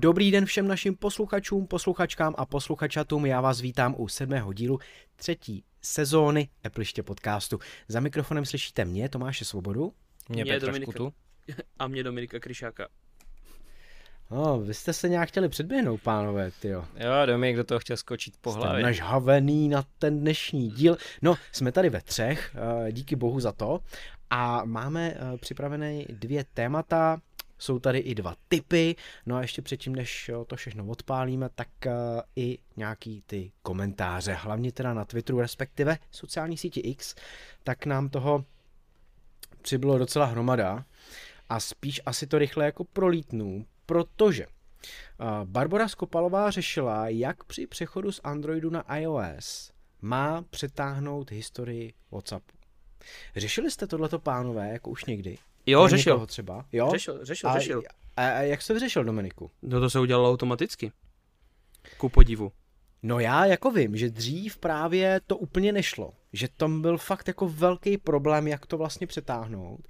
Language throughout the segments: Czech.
Dobrý den všem našim posluchačům, posluchačkám a posluchačatům. Já vás vítám u sedmého dílu třetí sezóny Epliště podcastu. Za mikrofonem slyšíte mě, Tomáše Svobodu. Mě, Mě Petra Dominika. Škutu. A mě Dominika Kryšáka. No, vy jste se nějak chtěli předběhnout, pánové, tyjo. Jo, Dominik do toho chtěl skočit po Jste hlavě. nažhavený na ten dnešní díl. No, jsme tady ve třech, eh, díky bohu za to. A máme eh, připravené dvě témata, jsou tady i dva typy, no a ještě předtím, než eh, to všechno odpálíme, tak eh, i nějaký ty komentáře, hlavně teda na Twitteru, respektive sociální síti X, tak nám toho přibylo docela hromada a spíš asi to rychle jako prolítnu, protože uh, Barbara Skopalová řešila, jak při přechodu z Androidu na iOS má přetáhnout historii WhatsAppu. Řešili jste tohleto pánové, jako už někdy? Jo, Pro řešil. třeba? Jo? Řešil, řešil, a, řešil. A, a jak jsi to vyřešil, Dominiku? No to se udělalo automaticky. Ku podivu. No já jako vím, že dřív právě to úplně nešlo. Že tam byl fakt jako velký problém, jak to vlastně přetáhnout.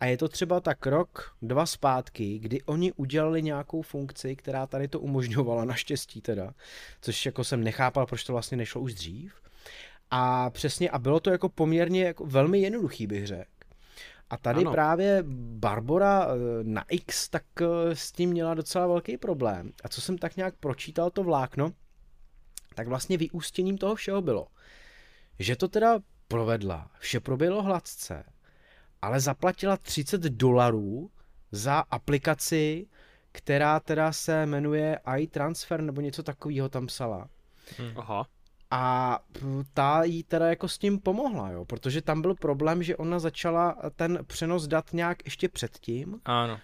A je to třeba tak rok, dva zpátky, kdy oni udělali nějakou funkci, která tady to umožňovala, naštěstí teda. Což jako jsem nechápal, proč to vlastně nešlo už dřív. A přesně, a bylo to jako poměrně jako velmi jednoduchý, bych řekl. A tady ano. Právě Barbora eh, na X tak eh, s tím měla docela velký problém. A co jsem tak nějak pročítal to vlákno, tak vlastně vyústěním toho všeho bylo, že to teda provedla, vše proběhlo hladce, ale zaplatila 30 dolarů za aplikaci, která teda se jmenuje iTransfer nebo něco takového tam psala. Aha. A ta jí teda jako s tím pomohla, jo, protože tam byl problém, že ona začala ten přenos dat nějak ještě předtím Ano,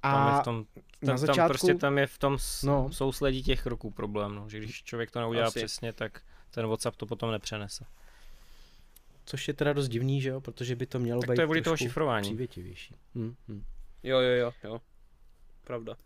tam je a v tom, na tam, začátku- tam prostě tam je v tom s, No. sousledí těch kroků problém, no, že když člověk to neudělá Asi. přesně, tak ten WhatsApp to potom nepřenese. což je teda dost divný, že jo, protože by to mělo Tak být to je kvůli toho šifrování. přívětivější. Hm, hm. Jo, jo, jo, jo. Pravda.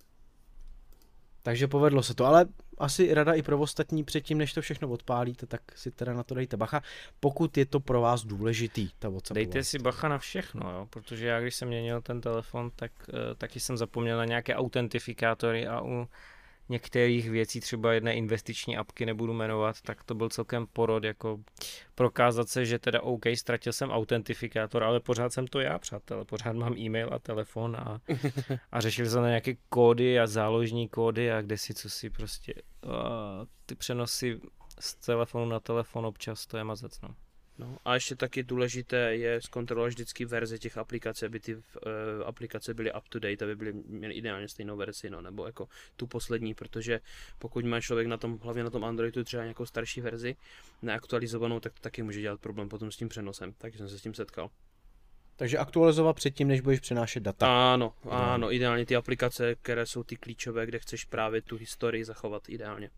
Takže povedlo se to, ale asi rada i pro ostatní předtím, než to všechno odpálíte, tak si teda na to dejte bacha, pokud je to pro vás důležitý, ta WhatsApp. Dejte si bacha na všechno, jo, protože já když jsem měnil ten telefon, tak uh, taky jsem zapomněl na nějaké autentifikátory a u některých věcí, třeba jedné investiční apky nebudu jmenovat, tak to byl celkem porod, jako prokázat se, že teda OK, ztratil jsem autentifikátor, ale pořád jsem to já, přátelé, pořád mám e-mail a telefon a, a řešil jsem na nějaké kódy a záložní kódy a kde si co si prostě, uh, ty přenosy z telefonu na telefon občas, to je mazec, no. No, a ještě taky důležité je zkontrolovat vždycky verze těch aplikací, aby ty uh, aplikace byly up to date, aby byly, měly ideálně stejnou verzi, no, nebo jako tu poslední, protože pokud má člověk na tom, hlavně na tom Androidu třeba nějakou starší verzi, neaktualizovanou, tak to taky může dělat problém potom s tím přenosem, takže jsem se s tím setkal. Takže aktualizovat předtím, než budeš přenášet data. Ano, ano, ideálně ty aplikace, které jsou ty klíčové, kde chceš právě tu historii zachovat ideálně.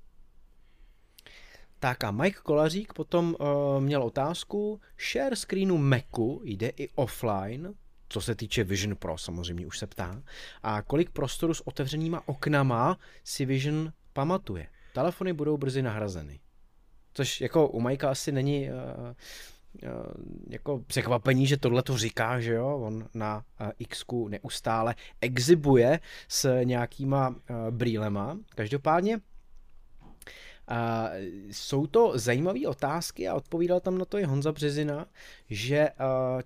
Tak a Mike Kolařík potom uh, měl otázku, share screenu Macu jde i offline, co se týče Vision Pro samozřejmě už se ptá, a kolik prostoru s otevřenýma oknama si Vision pamatuje. Telefony budou brzy nahrazeny. Což jako u Mikea asi není uh, uh, jako překvapení, že tohle to říká, že jo, on na uh, x neustále exibuje s nějakýma brýlema. Každopádně a jsou to zajímavé otázky a odpovídal tam na to i Honza Březina, že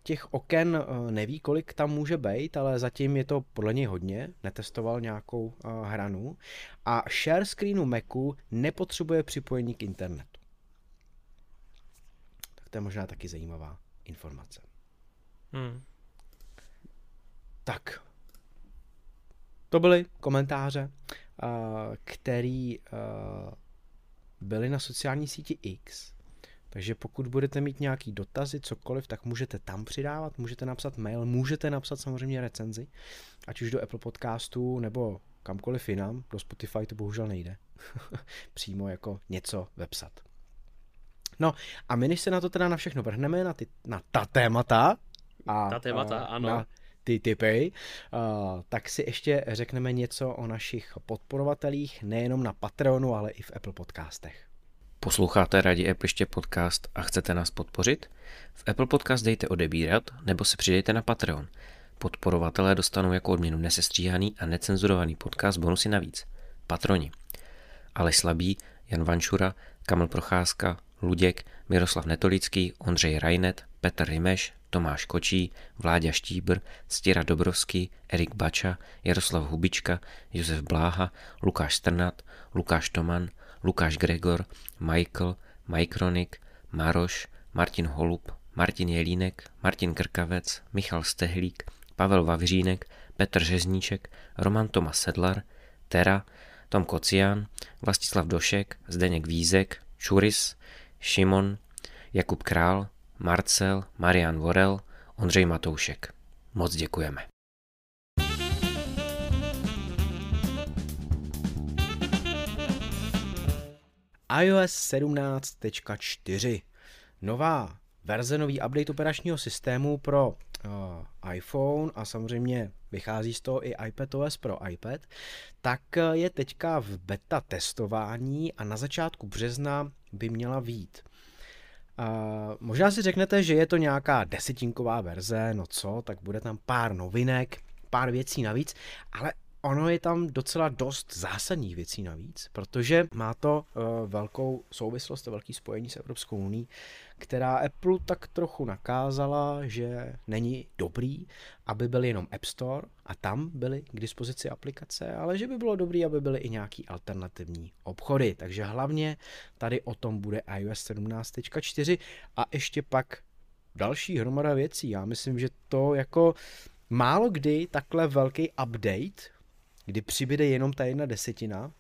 těch oken neví, kolik tam může být, ale zatím je to podle něj hodně, netestoval nějakou hranu. A share screenu Macu nepotřebuje připojení k internetu. Tak to je možná taky zajímavá informace. Hmm. Tak, to byly komentáře, který byly na sociální síti X. Takže pokud budete mít nějaký dotazy, cokoliv, tak můžete tam přidávat, můžete napsat mail, můžete napsat samozřejmě recenzi, ať už do Apple Podcastu nebo kamkoliv jinam, do Spotify to bohužel nejde. Přímo jako něco vepsat. No a my než se na to teda na všechno vrhneme, na, ty, na ta témata, a, Ta témata, a, ano. Na ty typy, uh, tak si ještě řekneme něco o našich podporovatelích, nejenom na Patreonu, ale i v Apple Podcastech. Posloucháte Radí Appliště podcast a chcete nás podpořit? V Apple Podcast dejte odebírat nebo se přidejte na Patreon. Podporovatelé dostanou jako odměnu nesestříhaný a necenzurovaný podcast bonusy navíc. patroni. Aleš Slabý, Jan Vančura, Kamil Procházka, Luděk, Miroslav Netolický, Ondřej Rajnet, Petr Rimeš, Tomáš Kočí, Vláďa Štíbr, Stěra Dobrovský, Erik Bača, Jaroslav Hubička, Josef Bláha, Lukáš Strnat, Lukáš Toman, Lukáš Gregor, Michael, Majkronik, Maroš, Martin Holub, Martin Jelínek, Martin Krkavec, Michal Stehlík, Pavel Vavřínek, Petr Řezníček, Roman Tomas Sedlar, Tera, Tom Kocián, Vlastislav Došek, Zdeněk Vízek, Čuris, Šimon, Jakub Král, Marcel, Marian Vorel, Ondřej Matoušek. Moc děkujeme. iOS 17.4. Nová verze, nový update operačního systému pro uh, iPhone a samozřejmě vychází z toho i iPadOS pro iPad, tak je teďka v beta testování a na začátku března by měla vít. Uh, možná si řeknete, že je to nějaká desetinková verze, no co, tak bude tam pár novinek, pár věcí navíc, ale ono je tam docela dost zásadních věcí navíc, protože má to uh, velkou souvislost a velký spojení s Evropskou uní, která Apple tak trochu nakázala, že není dobrý, aby byl jenom App Store a tam byly k dispozici aplikace, ale že by bylo dobrý, aby byly i nějaký alternativní obchody. Takže hlavně tady o tom bude iOS 17.4 a ještě pak další hromada věcí. Já myslím, že to jako málo kdy takhle velký update kdy přibyde jenom ta jedna desetina,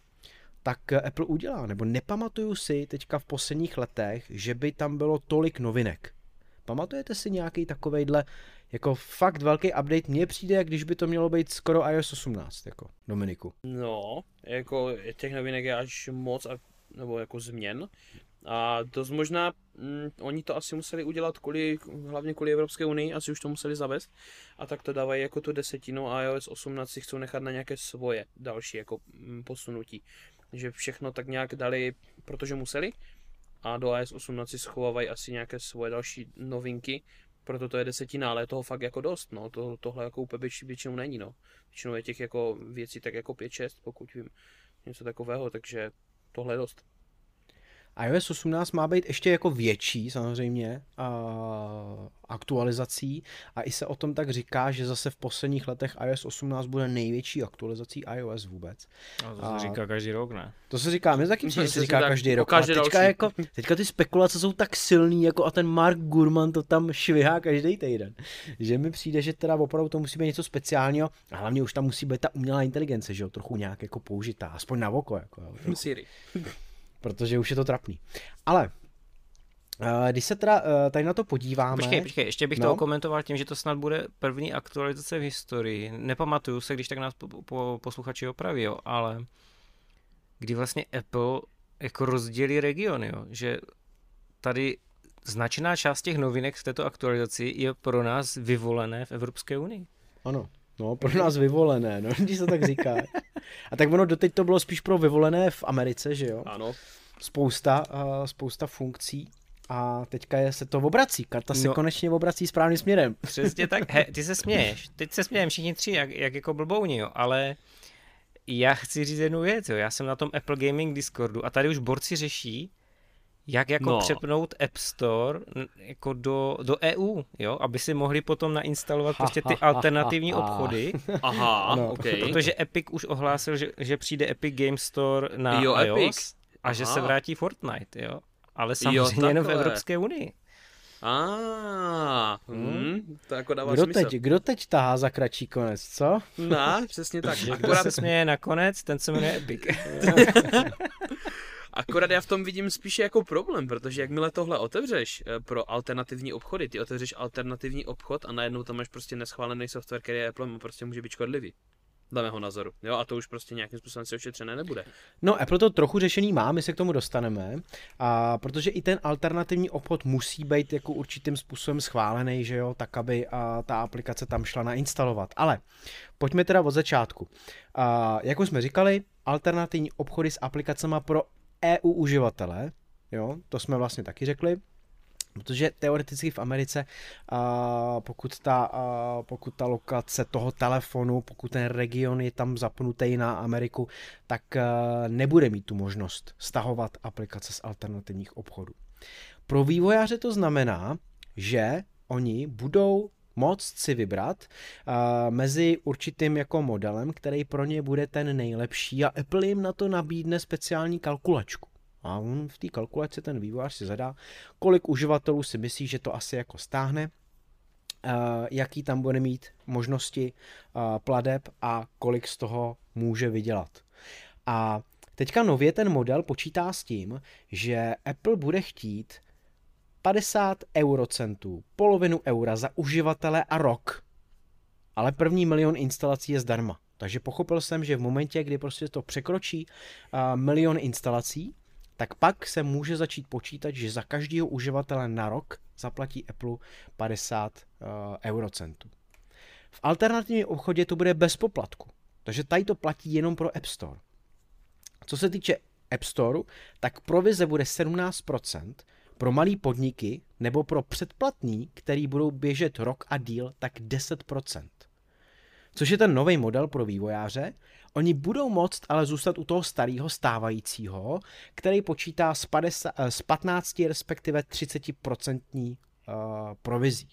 tak Apple udělá. Nebo nepamatuju si teďka v posledních letech, že by tam bylo tolik novinek. Pamatujete si nějaký takovejhle jako fakt velký update? Mně přijde, jak když by to mělo být skoro iOS 18, jako Dominiku. No, jako těch novinek je až moc, a, nebo jako změn. A dost možná, mm, oni to asi museli udělat kvůli, hlavně kvůli Evropské unii, asi už to museli zavést. A tak to dávají jako tu desetinu a iOS 18 si chcou nechat na nějaké svoje další jako mm, posunutí. Že všechno tak nějak dali, protože museli. A do iOS 18 si schovávají asi nějaké svoje další novinky, proto to je desetina, ale je toho fakt jako dost, no, to, tohle jako úplně většinou není, no. Většinou je těch jako věcí tak jako 5-6, pokud vím, něco takového, takže tohle je dost iOS 18 má být ještě jako větší samozřejmě a, aktualizací a i se o tom tak říká, že zase v posledních letech iOS 18 bude největší aktualizací iOS vůbec. No, to se a říká každý rok, ne? To se říká, my taky přijde, se říká každý rok. Každý teďka, jako, teďka ty spekulace jsou tak silný, jako a ten Mark Gurman to tam švihá každý týden. Že mi přijde, že teda opravdu to musí být něco speciálního a hlavně už tam musí být ta umělá inteligence, že jo, trochu nějak jako použitá, aspoň na oko. Jako, jo, Siri protože už je to trapný. Ale eh, když se teda eh, tady na to podíváme... Počkej, počkej, ještě bych no? to komentoval tím, že to snad bude první aktualizace v historii. Nepamatuju se, když tak nás po, po, posluchači opraví, jo, ale kdy vlastně Apple jako rozdělí regiony, jo, že tady značná část těch novinek v této aktualizaci je pro nás vyvolené v Evropské unii. Ano. No, pro nás vyvolené, no, když se tak říká. A tak ono doteď to bylo spíš pro vyvolené v Americe, že jo? Ano. Spousta, uh, spousta funkcí. A teďka je, se to obrací, karta se no, konečně obrací správným směrem. Přesně tak, he, ty se směješ, teď se smějeme všichni tři, jak, jak jako blbouni, jo, ale já chci říct jednu věc, jo, já jsem na tom Apple Gaming Discordu a tady už borci řeší, jak jako no. přepnout App Store jako do, do EU, jo, aby si mohli potom nainstalovat ha, prostě ty ha, alternativní ha, obchody. Aha, no. okay. Protože Epic už ohlásil, že, že přijde Epic Game Store na jo, iOS Epic. a Aha. že se vrátí Fortnite, jo. Ale samozřejmě jo, jenom v Evropské unii. A, ah, hmm, to jako dává kdo smysl. teď, kdo teď tahá za kratší konec, co? No, přesně tak. Kdo se směje nakonec, ten se jmenuje Epic. Akorát já v tom vidím spíše jako problém, protože jakmile tohle otevřeš eh, pro alternativní obchody, ty otevřeš alternativní obchod a najednou tam máš prostě neschválený software, který je Apple prostě může být škodlivý. Dle mého názoru. Jo, a to už prostě nějakým způsobem si ošetřené nebude. No, Apple to trochu řešený má, my se k tomu dostaneme, a protože i ten alternativní obchod musí být jako určitým způsobem schválený, že jo, tak aby a, ta aplikace tam šla nainstalovat. Ale pojďme teda od začátku. A, jak už jsme říkali, alternativní obchody s aplikacemi pro EU uživatele, jo, to jsme vlastně taky řekli, Protože teoreticky v Americe, uh, pokud, ta, uh, pokud ta lokace toho telefonu, pokud ten region je tam zapnutý na Ameriku, tak uh, nebude mít tu možnost stahovat aplikace z alternativních obchodů. Pro vývojáře to znamená, že oni budou moct si vybrat mezi určitým jako modelem, který pro ně bude ten nejlepší a Apple jim na to nabídne speciální kalkulačku. A on v té kalkulaci ten vývojář si zadá, kolik uživatelů si myslí, že to asi jako stáhne, jaký tam bude mít možnosti pladeb a kolik z toho může vydělat. A teďka nově ten model počítá s tím, že Apple bude chtít 50 eurocentů, polovinu eura za uživatele a rok. Ale první milion instalací je zdarma. Takže pochopil jsem, že v momentě, kdy prostě to překročí uh, milion instalací, tak pak se může začít počítat, že za každého uživatele na rok zaplatí Apple 50 uh, eurocentů. V alternativním obchodě to bude bez poplatku, takže tady to platí jenom pro App Store. Co se týče App Store, tak provize bude 17%, pro malý podniky nebo pro předplatný, který budou běžet rok a díl, tak 10%. Což je ten nový model pro vývojáře. Oni budou moct ale zůstat u toho starého stávajícího, který počítá s, 50, s 15 respektive 30% uh, provizí.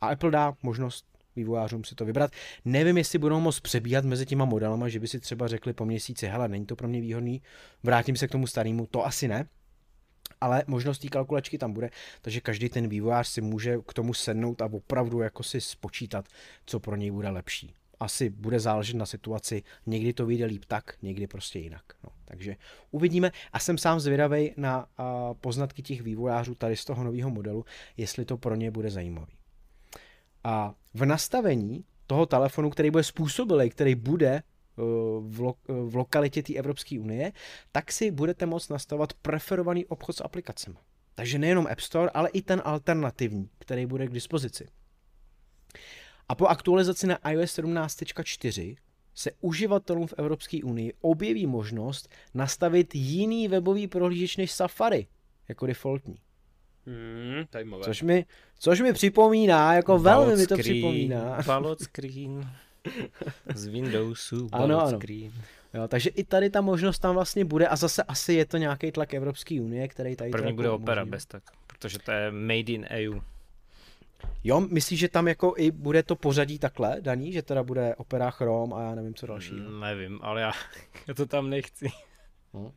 A Apple dá možnost vývojářům si to vybrat. Nevím, jestli budou moct přebíhat mezi těma modelama, že by si třeba řekli po měsíci, hele, není to pro mě výhodný, vrátím se k tomu starému, to asi ne ale možnost té kalkulačky tam bude, takže každý ten vývojář si může k tomu sednout a opravdu jako si spočítat, co pro něj bude lepší. Asi bude záležet na situaci, někdy to vyjde líp tak, někdy prostě jinak. No, takže uvidíme a jsem sám zvědavý na a, poznatky těch vývojářů tady z toho nového modelu, jestli to pro ně bude zajímavý. A v nastavení toho telefonu, který bude způsobilý, který bude v, lo, v lokalitě té Evropské unie, tak si budete moct nastavovat preferovaný obchod s aplikacemi. Takže nejenom App Store, ale i ten alternativní, který bude k dispozici. A po aktualizaci na iOS 17.4 se uživatelům v Evropské unii objeví možnost nastavit jiný webový prohlížeč než Safari, jako defaultní. Hmm, což, mi, což mi připomíná, jako Ballot velmi mi to screen, připomíná. Screen. Z Windowsu, ano, ano. screen. Jo, takže i tady ta možnost tam vlastně bude a zase asi je to nějaký tlak Evropské unie, který tady První bude jako Opera bez tak, protože to je made in EU. Jo, myslíš, že tam jako i bude to pořadí takhle daný, že teda bude Opera Chrome a já nevím co další. Mm, nevím, ale já, já to tam nechci. No.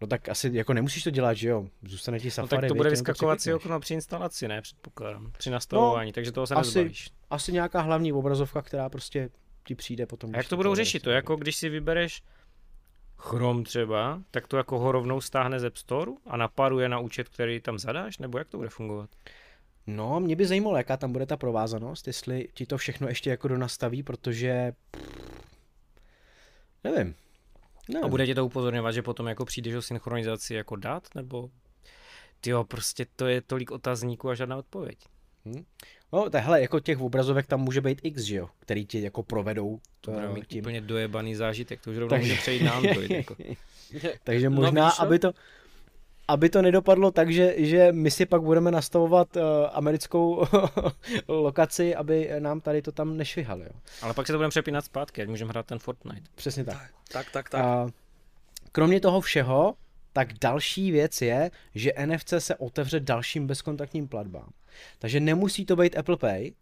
No tak asi jako nemusíš to dělat, že jo? Zůstane ti Safari. No tak to bude vyskakovací okno při instalaci, ne? Předpokládám. Při nastavování, no, takže toho se asi, nezbavíš asi nějaká hlavní obrazovka, která prostě ti přijde potom. A jak to budou řešit? To jako když si vybereš Chrome třeba, tak to jako ho rovnou stáhne ze App Store a napáruje na účet, který tam zadáš, nebo jak to bude fungovat? No, mě by zajímalo, jaká tam bude ta provázanost, jestli ti to všechno ještě jako donastaví, protože nevím. Nevím. A bude tě to upozorňovat, že potom jako přijdeš o synchronizaci jako dát, nebo jo, prostě to je tolik otazníků a žádná odpověď. Hmm. No, tahle, jako těch obrazovek tam může být x, že jo, který ti jako provedou. To bude mít tím. úplně dojebaný zážitek, to už rovnou může přejít na Android. Jako. Takže no, možná, no, aby to, aby to nedopadlo tak, že, že my si pak budeme nastavovat uh, americkou lokaci, aby nám tady to tam nešvihali. Jo. Ale pak se to budeme přepínat zpátky, ať můžeme hrát ten Fortnite. Přesně tak. Tak, tak, tak. Uh, kromě toho všeho, tak další věc je, že NFC se otevře dalším bezkontaktním platbám. Takže nemusí to být Apple Pay,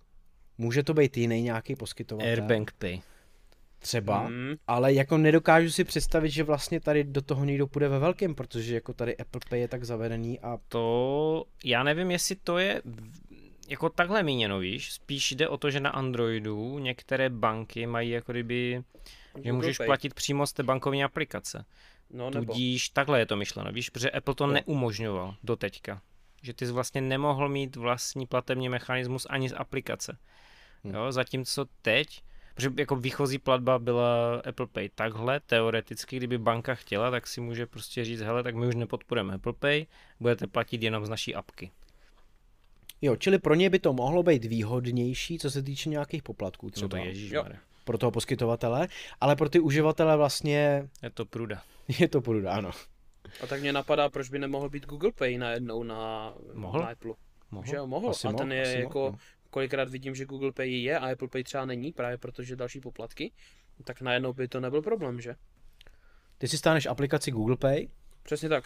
může to být jiný nějaký poskytovatel. Airbank Pay. Třeba, mm. ale jako nedokážu si představit, že vlastně tady do toho někdo půjde ve velkém, protože jako tady Apple Pay je tak zavedený a... To, já nevím, jestli to je jako takhle míněno, víš, spíš jde o to, že na Androidu některé banky mají jako kdyby, že můžeš Pay. platit přímo z té bankovní aplikace. No, nebo. Tudíž takhle je to myšleno, víš, protože Apple to no. neumožňoval do teďka. Že ty jsi vlastně nemohl mít vlastní platební mechanismus ani z aplikace. Hmm. Jo, zatímco teď, protože jako výchozí platba byla Apple Pay takhle, teoreticky, kdyby banka chtěla, tak si může prostě říct, hele, tak my už nepodporujeme Apple Pay, budete platit jenom z naší apky. Jo, čili pro ně by to mohlo být výhodnější, co se týče nějakých poplatků třeba. No to ježíš, pro toho poskytovatele, ale pro ty uživatele vlastně... Je to pruda. Je to pruda, ano. A tak mě napadá, proč by nemohl být Google Pay najednou na, Mohl? na Apple. Mohl? Že jo, mohl. Asi a ten mohl, je asi jako, mohl, no. Kolikrát vidím, že Google Pay je a Apple Pay třeba není, právě protože další poplatky, tak najednou by to nebyl problém, že? Ty si stáneš aplikaci Google Pay Přesně tak.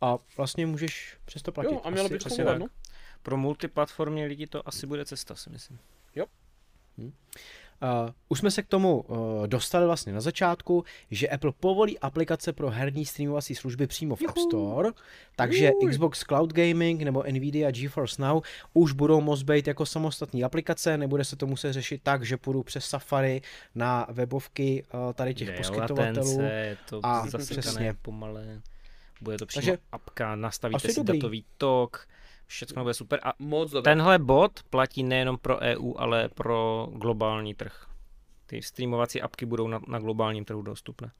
a vlastně můžeš přes to platit. Jo, a mělo by to asi fungovat, no. Pro multiplatformní lidi to asi bude cesta, si myslím. Uh, už jsme se k tomu uh, dostali vlastně na začátku, že Apple povolí aplikace pro herní streamovací služby přímo v App Store, takže Juhuj. Xbox Cloud Gaming nebo Nvidia GeForce Now už budou moct být jako samostatní aplikace, nebude se to muset řešit tak, že půjdu přes Safari na webovky uh, tady těch Kde je poskytovatelů. latence, to A přesně. pomalé. Bude to přímo Takže- apka, nastavíte si dobrý. datový tok, všechno bude super. A Moc dobré. tenhle bod platí nejenom pro EU, ale pro globální trh. Ty streamovací apky budou na, na globálním trhu dostupné.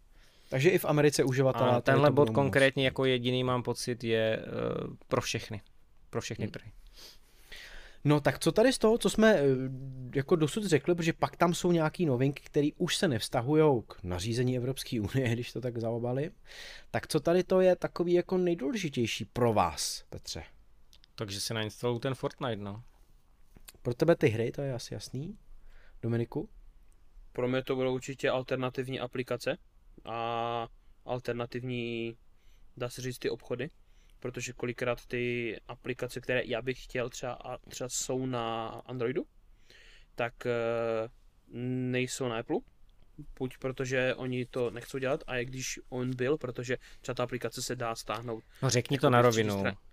Takže i v Americe uživatelé A tenhle bod konkrétně jako jediný mám pocit je uh, pro všechny. Pro všechny Hmm. trhy. No tak co tady z toho, co jsme eh, jako dosud řekli, protože pak tam jsou nějaký novinky, které už se nevztahují k nařízení Evropské unie, když to tak zaobali. Tak co tady to je takový jako nejdůležitější pro vás, Petře? Takže si nainstaluju ten Fortnite, no. Pro tebe ty hry, to je asi jasný. Dominiku? Pro mě to budou určitě alternativní aplikace a alternativní, dá se říct, ty obchody, protože kolikrát ty aplikace, které já bych chtěl třeba, a třeba jsou na Androidu, tak eh, nejsou na Apple, buď protože oni to nechcou dělat, a i když on byl, protože třeba ta aplikace se dá stáhnout. No řekni Jako to na rovinu. přístroje.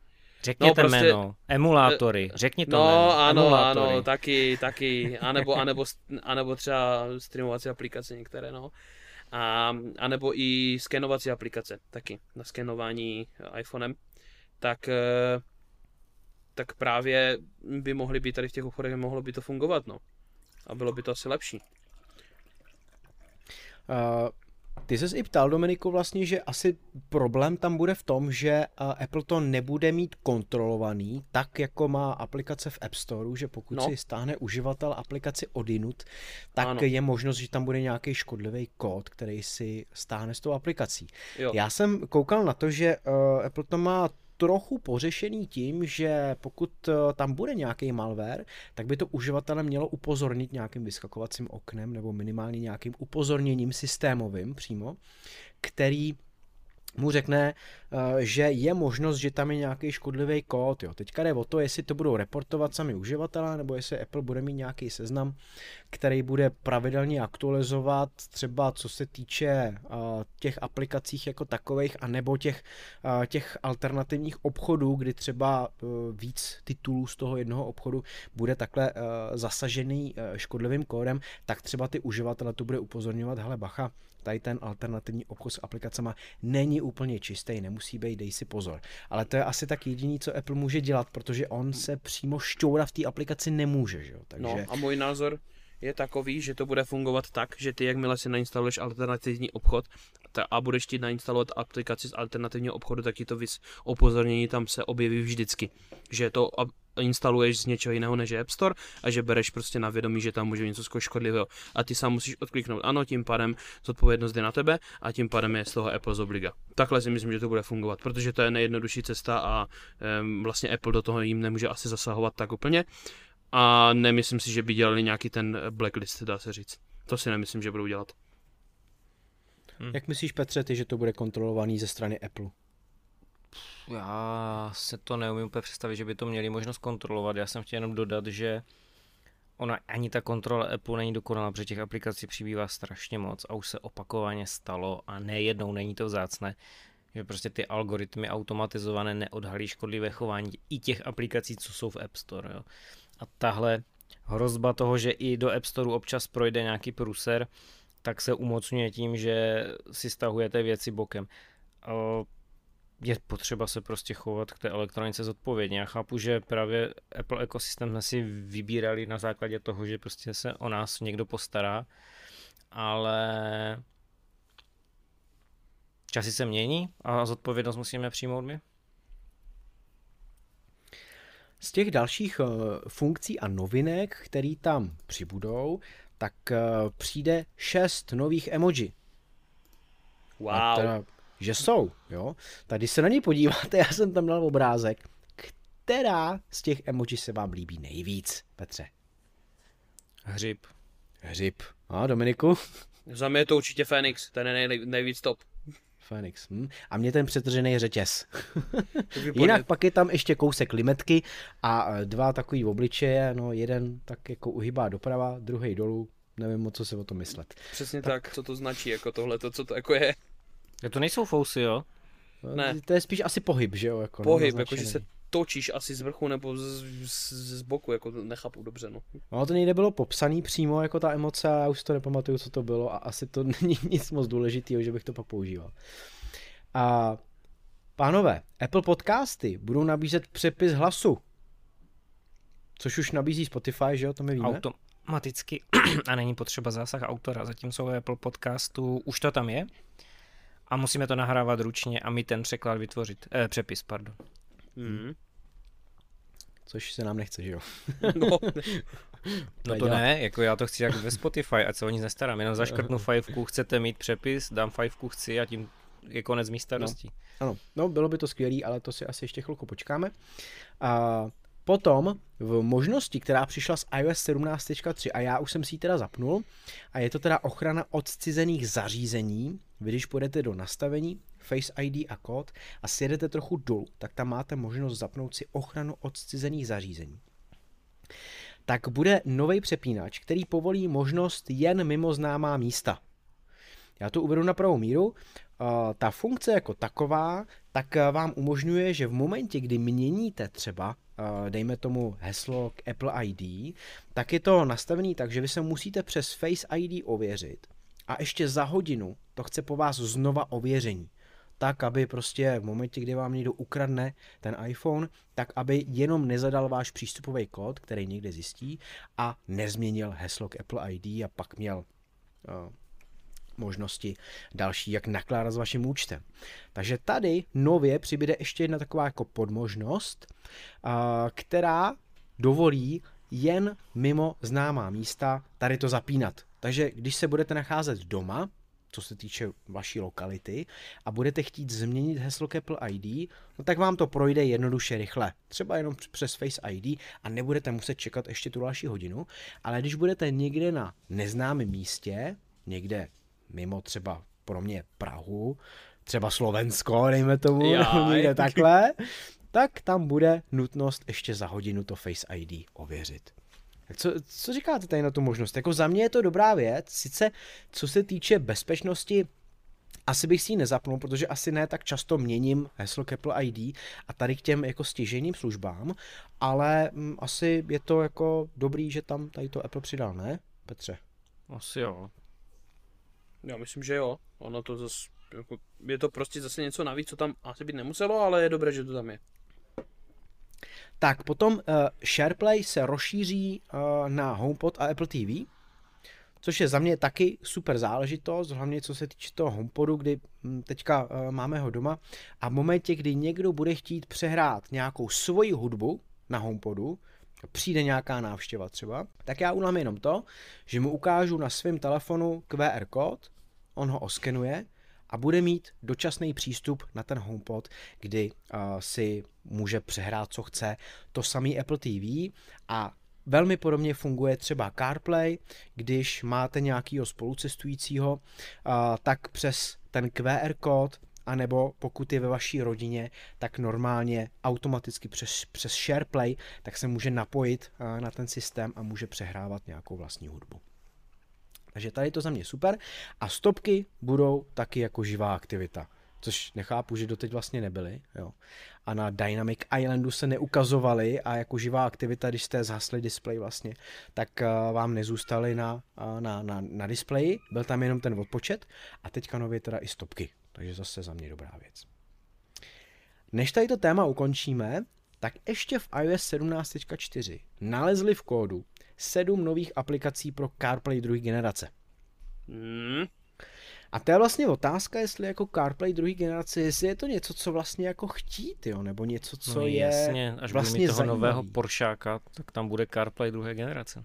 Řekněte No, prostě- jméno. Emulátory. Řekni to No jméno. ano, Emulátory. ano, taky, taky, anebo, anebo, anebo třeba streamovací aplikace některé, no. A, anebo i skenovací aplikace, taky, na skenování iPhonem. Tak, eh, tak právě by mohly být tady v těch obchodech, mohlo by to fungovat, no. A bylo by to asi lepší. Uh, ty ses i ptal, Dominiku, vlastně, že asi problém tam bude v tom, že uh, Apple to nebude mít kontrolovaný, tak jako má aplikace v App Store, že pokud No. si stáhne uživatel aplikaci odinut, tak Ano. je možnost, že tam bude nějaký škodlivý kód, který si stáhne s tou aplikací. Jo, Já jsem koukal na to, že uh, Apple to má trochu pořešený tím, že pokud uh, tam bude nějaký malware, tak by to uživatele mělo upozornit nějakým vyskakovacím oknem nebo minimálně nějakým upozorněním systémovým přímo, který mu řekne, eh, že je možnost, že tam je nějaký škodlivý kód. Jo. Teďka jde o to, jestli to budou reportovat sami uživatelé, nebo jestli Apple bude mít nějaký seznam, který bude pravidelně aktualizovat, třeba co se týče eh, těch aplikacích jako takových, a nebo těch, eh, těch alternativních obchodů, kdy třeba víc titulů z toho jednoho obchodu bude takhle zasažený škodlivým kódem, tak třeba ty uživatele to bude upozorňovat, hele bacha, tady ten alternativní obchod s aplikacemi není úplně čistý, nemusí být, dej si pozor. Ale to je asi tak jediný, co Apple může dělat, protože on se přímo šťourat v té aplikaci nemůže, že jo? Takže no a můj názor je takový, že to bude fungovat tak, že ty jakmile si nainstaluješ alternativní obchod a budeš ti nainstalovat aplikaci z alternativního obchodu, tak ti to vys, opozornění tam se objeví vždycky. Že to instaluješ z něčeho jiného než je App Store a že bereš prostě na vědomí, že tam může něco škodlivého. A ty sám musíš odkliknout ano, tím pádem zodpovědnost jde na tebe a tím pádem je z toho Apple z obliga. Takhle si myslím, že to bude fungovat, protože to je nejjednodušší cesta a um, vlastně Apple do toho jim nemůže asi zasahovat tak úplně. A nemyslím si, že by dělali nějaký ten blacklist, dá se říct. To si nemyslím, že budou dělat. jak myslíš, Petře, ty, že to bude kontrolovaný ze strany Apple? Já se to neumím úplně představit, že by to měli možnost kontrolovat. Já jsem chtěl jenom dodat, že ona ani ta kontrola Apple není dokonalá, protože těch aplikací přibývá strašně moc a už se opakovaně stalo a nejednou není to vzácné, že prostě ty algoritmy automatizované neodhalí škodlivé chování i těch aplikací, co jsou v App Store. Jo. A tahle hrozba toho, že i do App Store občas projde nějaký pruser, tak se umocňuje tím, že si stahujete věci bokem. Je potřeba se prostě chovat k té elektronice zodpovědně. Já chápu, že právě Apple ekosystém jsme si vybírali na základě toho, že prostě se o nás někdo postará, ale časy se mění a zodpovědnost musíme přijmout my. Z těch dalších uh, funkcí a novinek, které tam přibudou, tak uh, přijde šest nových emoji. A Wow. teda že jsou, jo. Tak když se na něj podíváte, já jsem tam dal obrázek, která z těch emoji se vám líbí nejvíc, Petře? Hřib. Hřib. A Dominiku? Za mě je to určitě Phoenix, ten je nej, nejvíc top. Phoenix. Hm. A mě ten přetržený řetěz. Jinak pak je tam ještě kousek limetky a e, dva takový obličeje, no jeden tak jako uhybá doprava, druhý dolů, nevím moc, co se o tom myslet. Přesně tak. tak, co to značí, jako tohle, to, co to jako je. Ja, to nejsou fousy, jo? Ne. To je spíš asi pohyb, že jo? Jako Pohyb, naznačený. jako že se točíš asi z vrchu nebo z, z, z boku, jako to nechápu dobře, no. No to někde bylo popsaný přímo jako ta emoce a já už to nepamatuju, co to bylo a asi to není nic moc důležitého, že bych to pak používal. A pánové, Apple podcasty budou nabízet přepis hlasu. Což už nabízí Spotify, že jo, to my víme. Automaticky a není potřeba zásah autora, zatímco u Apple podcastu už to tam je a musíme to nahrávat ručně a my ten překlad vytvořit, eh, přepis, pardon. Mm. Což se nám nechce, že jo. No, No to ne, jako já to chci jak ve Spotify, ať se o nic nestarám, jenom zaškrtnu fajfku, chcete mít přepis, dám fajfku, chci a tím je konec mých starostí. Ano, no bylo by to skvělé, ale to si asi ještě chvilku počkáme. A potom v možnosti, která přišla z iOS 17.3 a já už jsem si ji teda zapnul a je to teda ochrana od cizených zařízení. Vy když půjdete do nastavení, Face ID a kód a sjedete trochu dolů, tak tam máte možnost zapnout si ochranu od cizených zařízení. Tak bude nový přepínač, který povolí možnost jen mimo známá místa. Já to uvedu na pravou míru. Ta funkce jako taková, tak vám umožňuje, že v momentě, kdy měníte třeba, dejme tomu heslo k Apple ID, tak je to nastavený tak, že vy se musíte přes Face ID ověřit a ještě za hodinu to chce po vás znova ověření. Tak, aby prostě v momentě, kdy vám někdo ukradne ten iPhone, tak aby jenom nezadal váš přístupový kód, který někde zjistí a nezměnil heslo k Apple ID a pak měl uh, možnosti další, jak nakládat s vaším účtem. Takže tady nově přibude ještě jedna taková jako podmožnost, a, která dovolí jen mimo známá místa tady to zapínat. Takže když se budete nacházet doma, co se týče vaší lokality, a budete chtít změnit heslo k Apple ID, no tak vám to projde jednoduše rychle. Třeba jenom přes Face ID a nebudete muset čekat ještě tu další hodinu, ale když budete někde na neznámém místě, někde mimo třeba pro mě Prahu, třeba Slovensko, dejme tomu, někde takhle, tak tam bude nutnost ještě za hodinu to Face ID ověřit. Tak co, co říkáte tady na tu možnost? Jako za mě je to dobrá věc, sice co se týče bezpečnosti, asi bych si ji nezapnul, protože asi ne tak často měním heslo Apple ID a tady k těm jako stěžením službám, ale mm, asi je to jako dobrý, že tam tady to Apple přidal, ne, Petře? Asi jo. já myslím, že jo. Ono to zase, jako, je to prostě zase něco navíc, co tam asi být nemuselo, ale je dobré, že to tam je. Tak potom uh, SharePlay se rozšíří uh, na HomePod a Apple TV, což je za mě taky super záležitost, hlavně co se týče toho HomePodu, kdy hm, teďka uh, máme ho doma. A v momentě, kdy někdo bude chtít přehrát nějakou svoji hudbu na HomePodu, přijde nějaká návštěva třeba, tak já udělám jenom to, že mu ukážu na svém telefonu QR kód, on ho oskenuje a bude mít dočasný přístup na ten HomePod, kdy uh, si může přehrát, co chce. To samý Apple TV a velmi podobně funguje třeba CarPlay, když máte nějakého spolucestujícího, uh, tak přes ten QR kód anebo pokud je ve vaší rodině, tak normálně automaticky přes, přes SharePlay, tak se může napojit uh, na ten systém a může přehrávat nějakou vlastní hudbu. Takže tady to za mě super. A stopky budou taky jako živá aktivita. Což nechápu, že doteď vlastně nebyly. Jo. A na Dynamic Islandu se neukazovaly a jako živá aktivita, když jste zhasli displej vlastně, tak uh, vám nezůstaly na, uh, na, na, na displeji. Byl tam jenom ten odpočet a teďka nově teda i stopky. Takže zase za mě dobrá věc. Než tady to téma ukončíme, tak ještě v iOS 17.4 nalezli v kódu sedm nových aplikací pro CarPlay druhé generace. Hmm. A to je vlastně otázka, jestli jako CarPlay druhé generace, jestli je to něco, co vlastně jako chtít, jo, nebo něco, co no, je jasně, až vlastně mít toho zajímavý. nového Poršáka, tak tam bude CarPlay druhé generace.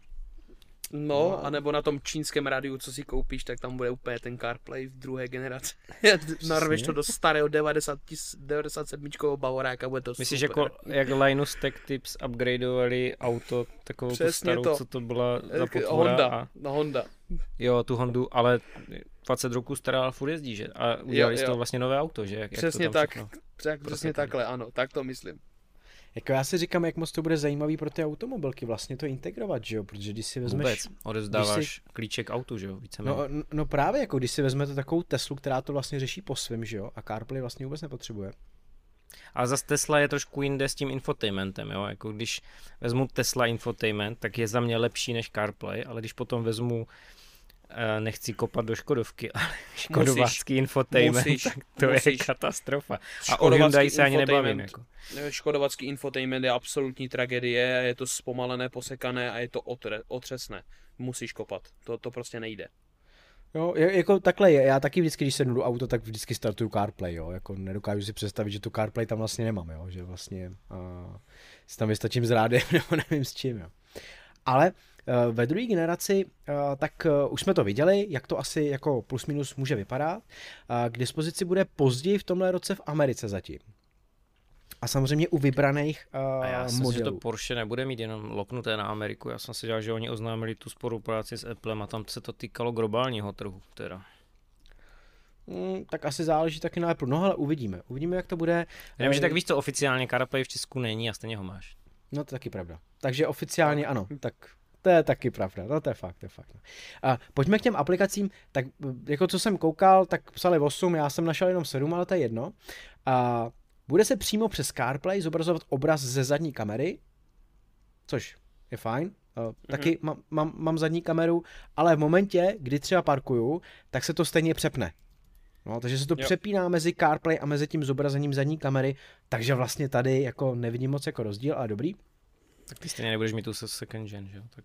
No, anebo na tom čínském rádiu, co si koupíš, tak tam bude úplně ten CarPlay v druhé generaci. Narveš to do starého 90, 97 Bavoráka, bude to Myslíš, super. jako, jak Linus Tech Tips upgradeovali auto, takovou tu Přesně starou, to. co to byla za Jak potvora Honda, a no Honda. jo, tu Hondu, ale 20 roků stará, ale furt jezdí, že? A udělali Jo, z toho jo. vlastně nové auto, že? Jak, jak to Přesně tam tak, všechno- tak, přesně Prosím. takhle, ano, tak to myslím. Jako já si říkám, jak moc to bude zajímavý pro ty automobilky vlastně to integrovat, že jo, protože když si vezmeš... Vůbec, odevzdáváš když klíček autu, že jo, více No, no, no právě, jako když si vezmete takovou Teslu, která to vlastně řeší po svém, že jo, a CarPlay vlastně vůbec nepotřebuje. A zase Tesla je trošku jinde s tím infotainmentem, jo? Jako když vezmu Tesla infotainment, tak je za mě lepší než CarPlay, ale když potom vezmu nechci kopat do Škodovky, ale škodovácký infotainment, Musíš, tak to je musíš. katastrofa. A o Hyundai se ani nebavím. Jako. Škodovacký infotainment je absolutní tragédie, je to zpomalené, posekané a je to otre, otřesné. Musíš kopat, to, to prostě nejde. Jo, je- jako takhle je, já taky vždycky, když se do auto, tak vždycky startuju CarPlay, jo, jako nedokážu si představit, že tu CarPlay tam vlastně nemám, jo, že vlastně uh, si tam vystačím s rádiem, nebo nevím s čím, jo. Ale uh, ve druhé generaci, uh, tak uh, už jsme to viděli, jak to asi jako plus minus může vypadat. K dispozici bude později v tomhle roce v Americe zatím. A samozřejmě u vybraných uh, A já si myslím, že modelů. to Porsche nebude mít jenom loknuté na Ameriku. Já jsem si dělal, že oni oznámili tu spolupráci s Applem a tam se to týkalo globálního trhu. Teda. Mm, tak asi záleží taky na Apple. No ale uvidíme. Uvidíme, jak to bude. Nevím, že Eh, tak víš, co oficiálně CarPlay v Česku není a stejně ho máš. No to taky pravda. Takže oficiálně ano, tak to je taky pravda, no to je fakt, to je fakt. no. A pojďme k těm aplikacím, tak jako co jsem koukal, tak psali 8, já jsem našel jenom 7, ale to je jedno. A bude se přímo přes CarPlay zobrazovat obraz ze zadní kamery, což je fajn. Uh, taky mám, mám, mám zadní kameru, ale v momentě, kdy třeba parkuju, tak se to stejně přepne. No, takže se to Jo. přepíná mezi CarPlay a mezi tím zobrazením zadní kamery, takže vlastně tady jako nevidím moc jako rozdíl, ale dobrý. Tak ty stejně nebudeš mít tu se- second gen, že jo? Tak...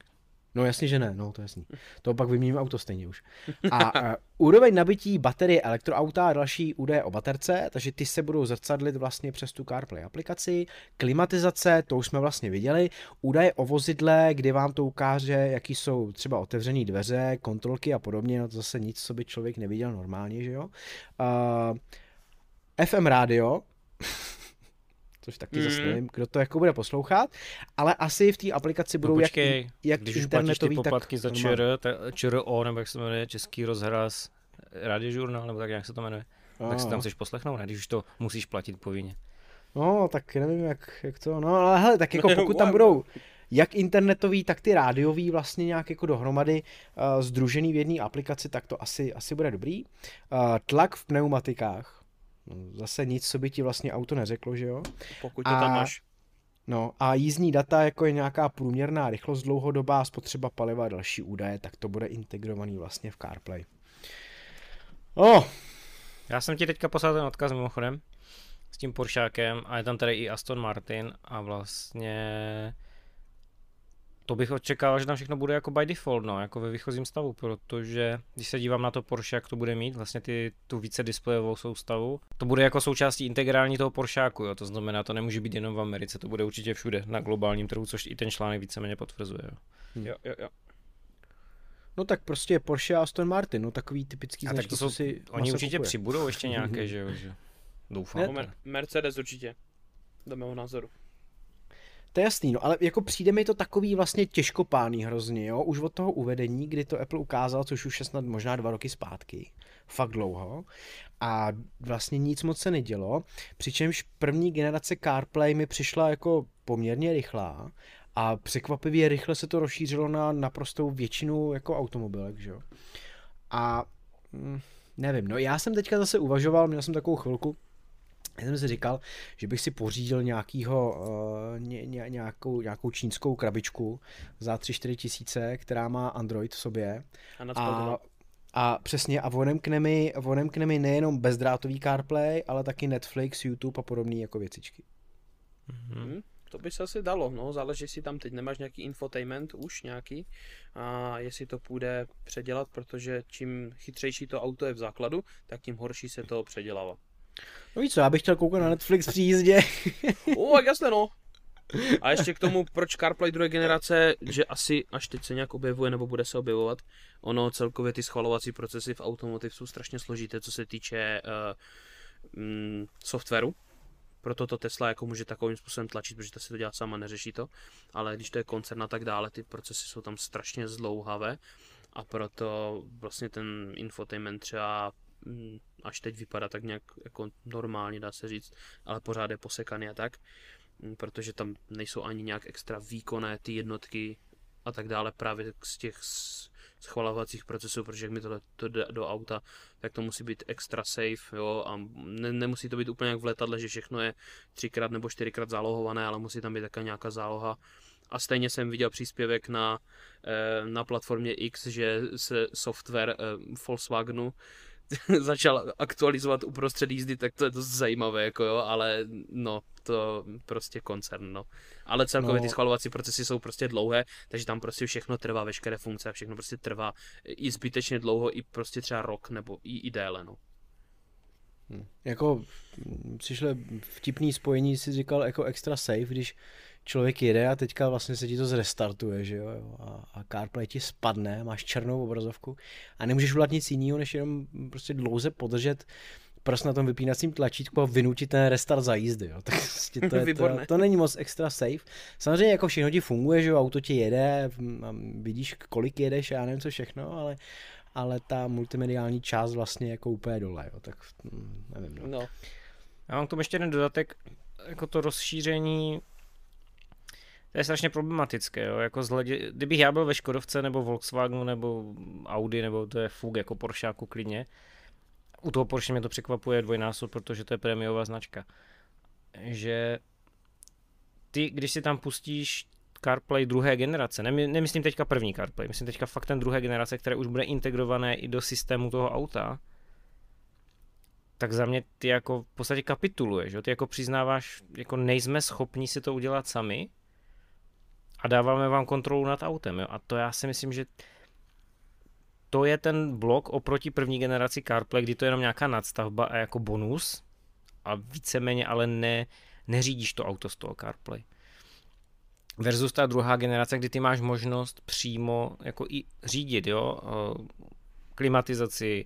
No jasně, že ne, no to jasný. To pak vyměním auto stejně už. A uh, úroveň nabití baterie elektroauta a další údaje o baterce, takže ty se budou zrcadlit vlastně přes tu CarPlay aplikaci. Klimatizace, to už jsme vlastně viděli. Údaje o vozidle, kdy vám to ukáže, jaký jsou třeba otevřené dveře, kontrolky a podobně, no to zase nic, co by člověk neviděl normálně, že jo. Uh, FM rádio, což taky mm. zase Mhm. nevím, kdo to jako bude poslouchat, ale asi v té aplikaci budou No jak, počkej, jak když už platíš internetový, ty tak poplatky za normální. ČR, ta- ČRO, nebo jak se to jmenuje, Český rozhlas, radiožurnál, nebo tak jak se to jmenuje, tak si tam No. chceš poslechnout, ne? Když už to musíš platit povinně. No, tak nevím, jak, jak to, no ale hele, tak jako pokud tam budou jak internetový, tak ty rádiový vlastně nějak jako dohromady uh, združený v jedné aplikaci, tak to asi, asi bude dobrý. Uh, tlak v pneumatikách, zase nic, co by ti vlastně auto neřeklo, že jo? Pokud to A- tam máš. No a jízdní data, jako je nějaká průměrná rychlost dlouhodobá, spotřeba paliva a další údaje, tak to bude integrovaný vlastně v CarPlay. Oh, Já jsem ti teďka poslal ten odkaz mimochodem s tím Poršákem a je tam tady i Aston Martin a vlastně to bych očekával, že tam všechno bude jako by default, no, jako ve výchozím stavu, protože když se dívám na to Porsche, jak to bude mít, vlastně ty, tu více displejovou soustavu, to bude jako součástí integrální toho Poršáku, jo, to znamená, to nemůže být jenom v Americe, to bude určitě všude na globálním trhu, což i ten článek víceméně potvrzuje, jo. Jo, jo, jo. no tak prostě Porsche a Aston Martin, no takový typický A tak značky, to co jsou, si oni masa určitě kupuje. přibudou ještě nějaké, že jo, že doufám. Ne, Mer- Mercedes určitě. Dle mého názoru. To je jasný, no ale jako přijde mi to takový vlastně těžkopádný hrozně, jo, už od toho uvedení, kdy to Apple ukázal, což už je snad možná dva roky zpátky, fakt dlouho, a vlastně nic moc se nedělo, přičemž první generace CarPlay mi přišla jako poměrně rychlá a překvapivě rychle se to rozšířilo na naprostou většinu jako automobilek, že jo. A mm, nevím, no já jsem teďka zase uvažoval, měl jsem takovou chvilku, já jsem si říkal, že bych si pořídil nějakýho, uh, ně, ně, nějakou, nějakou čínskou krabičku za 3-4 tisíce, která má Android v sobě. A. A, a přesně, a vonemkne mi, vonemkne mi nejenom bezdrátový CarPlay, ale taky Netflix, YouTube a podobné jako věcičky. Mhm. Hm, to by se asi dalo, no, záleží, jestli tam teď nemáš nějaký infotainment už nějaký a jestli to půjde předělat, protože čím chytřejší to auto je v základu, tak tím horší se to předělává. No víš co, já bych chtěl koukat na Netflix při jízdě. O, tak jasné no. A ještě k tomu, proč CarPlay druhé generace, že asi až teď se nějak objevuje nebo bude se objevovat, ono celkově ty schvalovací procesy v automotiv jsou strašně složité, co se týče uh, mm, softwaru, proto to Tesla jako může takovým způsobem tlačit, protože ta si to dělá sama, neřeší to, ale když to je koncern a tak dále, ty procesy jsou tam strašně zdlouhavé a proto vlastně ten infotainment třeba mm, až teď vypadá tak nějak jako normálně, dá se říct, ale pořád je posekaný a tak, mm, protože tam nejsou ani nějak extra výkonné ty jednotky a tak dále právě z těch schvalovacích procesů, protože jak mi to, to jde do auta, tak to musí být extra safe, jo, a ne, nemusí to být úplně jak v letadle, že všechno je třikrát nebo čtyřikrát zálohované, ale musí tam být také nějaká záloha. A stejně jsem viděl příspěvek na, eh, na platformě X, že se software eh, Volkswagenu začal aktualizovat uprostřed jízdy, tak to je dost zajímavé, jako jo, ale no, to prostě koncern, no. Ale celkově no. ty schvalovací procesy jsou prostě dlouhé, takže tam prostě všechno trvá, veškeré funkce a všechno prostě trvá i zbytečně dlouho, i prostě třeba rok nebo i, i déle, no. Hmm. Jako přišlo vtipný spojení, si říkal jako extra safe, když člověk jede a teďka vlastně se ti to zrestartuje, že jo, a, a CarPlay ti spadne, máš černou obrazovku a nemůžeš udělat nic jiného, než jenom prostě dlouze podržet prostě na tom vypínacím tlačítku a vynutit ten restart za jízdy, jo. Tak prostě to, je, to, to, není moc extra safe. Samozřejmě jako všechno ti funguje, že jo, auto ti jede, vidíš kolik jedeš, já nevím co všechno, ale ale ta multimediální část vlastně jako úplně dole, jo, tak hm, nevím. No. no. Já mám k tomu ještě jeden dodatek, jako to rozšíření to je strašně problematické, jo? Jako zhledi... kdybych já byl ve Škodovce nebo Volkswagenu nebo Audi nebo to je Fug jako Porscháku klidně, u toho Porsche mě to překvapuje dvojnásob, protože to je prémiová značka, že ty, když si tam pustíš CarPlay druhé generace, nemyslím teďka první CarPlay, myslím teďka fakt ten druhé generace, které už bude integrované i do systému toho auta, tak za mě ty jako v podstatě kapituluješ, že? ty jako přiznáváš, jako nejsme schopni si to udělat sami, a dáváme vám kontrolu nad autem. Jo? A to já si myslím, že to je ten blok oproti první generaci CarPlay, kdy to je jenom nějaká nadstavba a jako bonus a víceméně ale ne, neřídíš to auto z toho CarPlay. Versus ta druhá generace, kdy ty máš možnost přímo jako i řídit, jo, klimatizaci,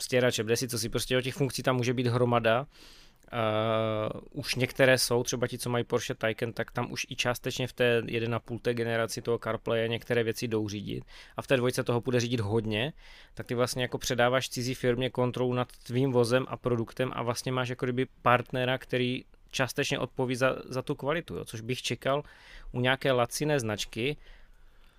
stěrače, si, co si prostě o těch funkcí tam může být hromada Uh, už některé jsou, třeba ti, co mají Porsche Taycan, tak tam už i částečně v té 1,5 generaci toho CarPlay některé věci jdou řídit. A v té dvojce toho bude řídit hodně, tak ty vlastně jako předáváš cizí firmě kontrolu nad tvým vozem a produktem a vlastně máš jako kdyby partnera, který částečně odpoví za, za tu kvalitu, jo, což bych čekal u nějaké laciné značky,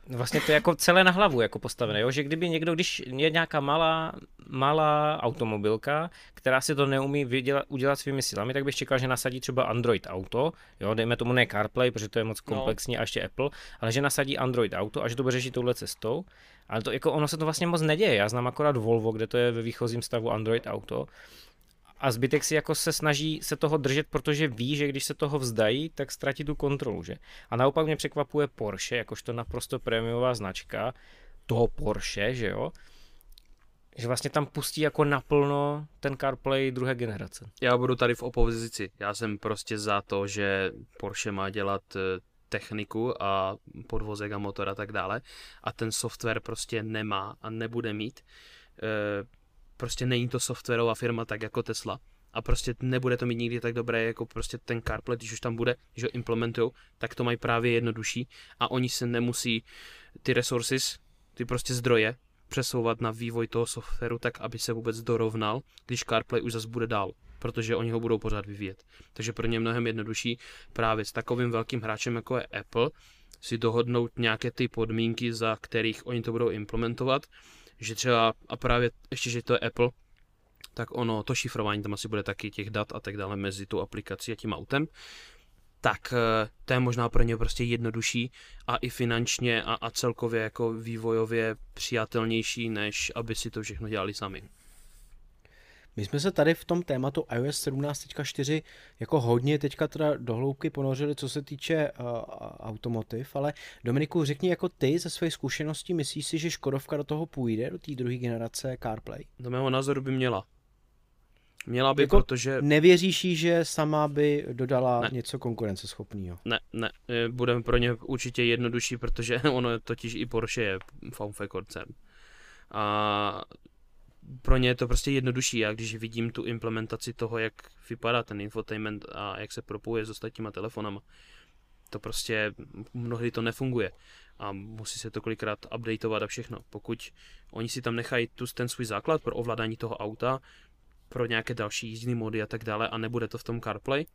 Vlastně to je jako celé na hlavu jako postavené, jo? že kdyby někdo, když je nějaká malá, malá automobilka, která si to neumí vydělat, udělat svými silami, tak bych čekal, že nasadí třeba Android Auto, jo, dejme tomu ne CarPlay, protože to je moc no. komplexní no. a ještě Apple, ale že nasadí Android Auto a že to bude řešit touhle cestou. Ale to jako ono se to vlastně moc neděje. Já znám akorát Volvo, kde to je ve výchozím stavu Android Auto a zbytek si jako se snaží se toho držet, protože ví, že když se toho vzdají, tak ztratí tu kontrolu, že? A naopak mě překvapuje Porsche, jakožto naprosto prémiová značka toho Porsche, že jo? Že vlastně tam pustí jako naplno ten CarPlay druhé generace. Já budu tady v opozici. Já jsem prostě za to, že Porsche má dělat eh, techniku a podvozek a motor a tak dále a ten software prostě nemá a nebude mít. E, prostě není to softwarová firma tak jako Tesla. A prostě nebude to mít nikdy tak dobré jako prostě ten CarPlay, když už tam bude, když ho implementují, tak to mají právě jednodušší. A oni se nemusí ty resources, ty prostě zdroje přesouvat na vývoj toho softwaru tak, aby se vůbec dorovnal, když CarPlay už zase bude dál, protože oni ho budou pořád vyvíjet. Takže pro ně mnohem jednodušší právě s takovým velkým hráčem jako je Apple si dohodnout nějaké ty podmínky, za kterých oni to budou implementovat že třeba, a právě ještě, že to je Apple, tak ono, to šifrování tam asi bude taky těch dat a tak dále mezi tou aplikací a tím autem, tak eh, to je možná pro ně prostě jednodušší a i finančně a, a celkově jako vývojově přijatelnější, než aby si to všechno dělali sami. My jsme se tady v tom tématu iOS 17.4 jako hodně teďka teda dohloubky ponořili, co se týče uh, automotiv, ale Dominiku, řekni jako ty ze své zkušenosti, myslíš si, že Škodovka do toho půjde, do té druhé generace CarPlay? Do mého názoru by měla. Měla by, Jako protože... Nevěříš jí, že sama by dodala Ne. něco konkurenceschopného? Ne, ne, eh, bude pro ně určitě jednodušší, protože ono totiž i Porsche je Found koncern. A pro ně je to prostě jednodušší. Já když vidím tu implementaci toho, jak vypadá ten infotainment a jak se propojuje s ostatníma telefonama, to prostě mnohdy to nefunguje a musí se to kolikrát updateovat a všechno. Pokud oni si tam nechají tu, ten svůj základ pro ovládání toho auta, pro nějaké další jízdní mody a tak dále a nebude to v tom CarPlay,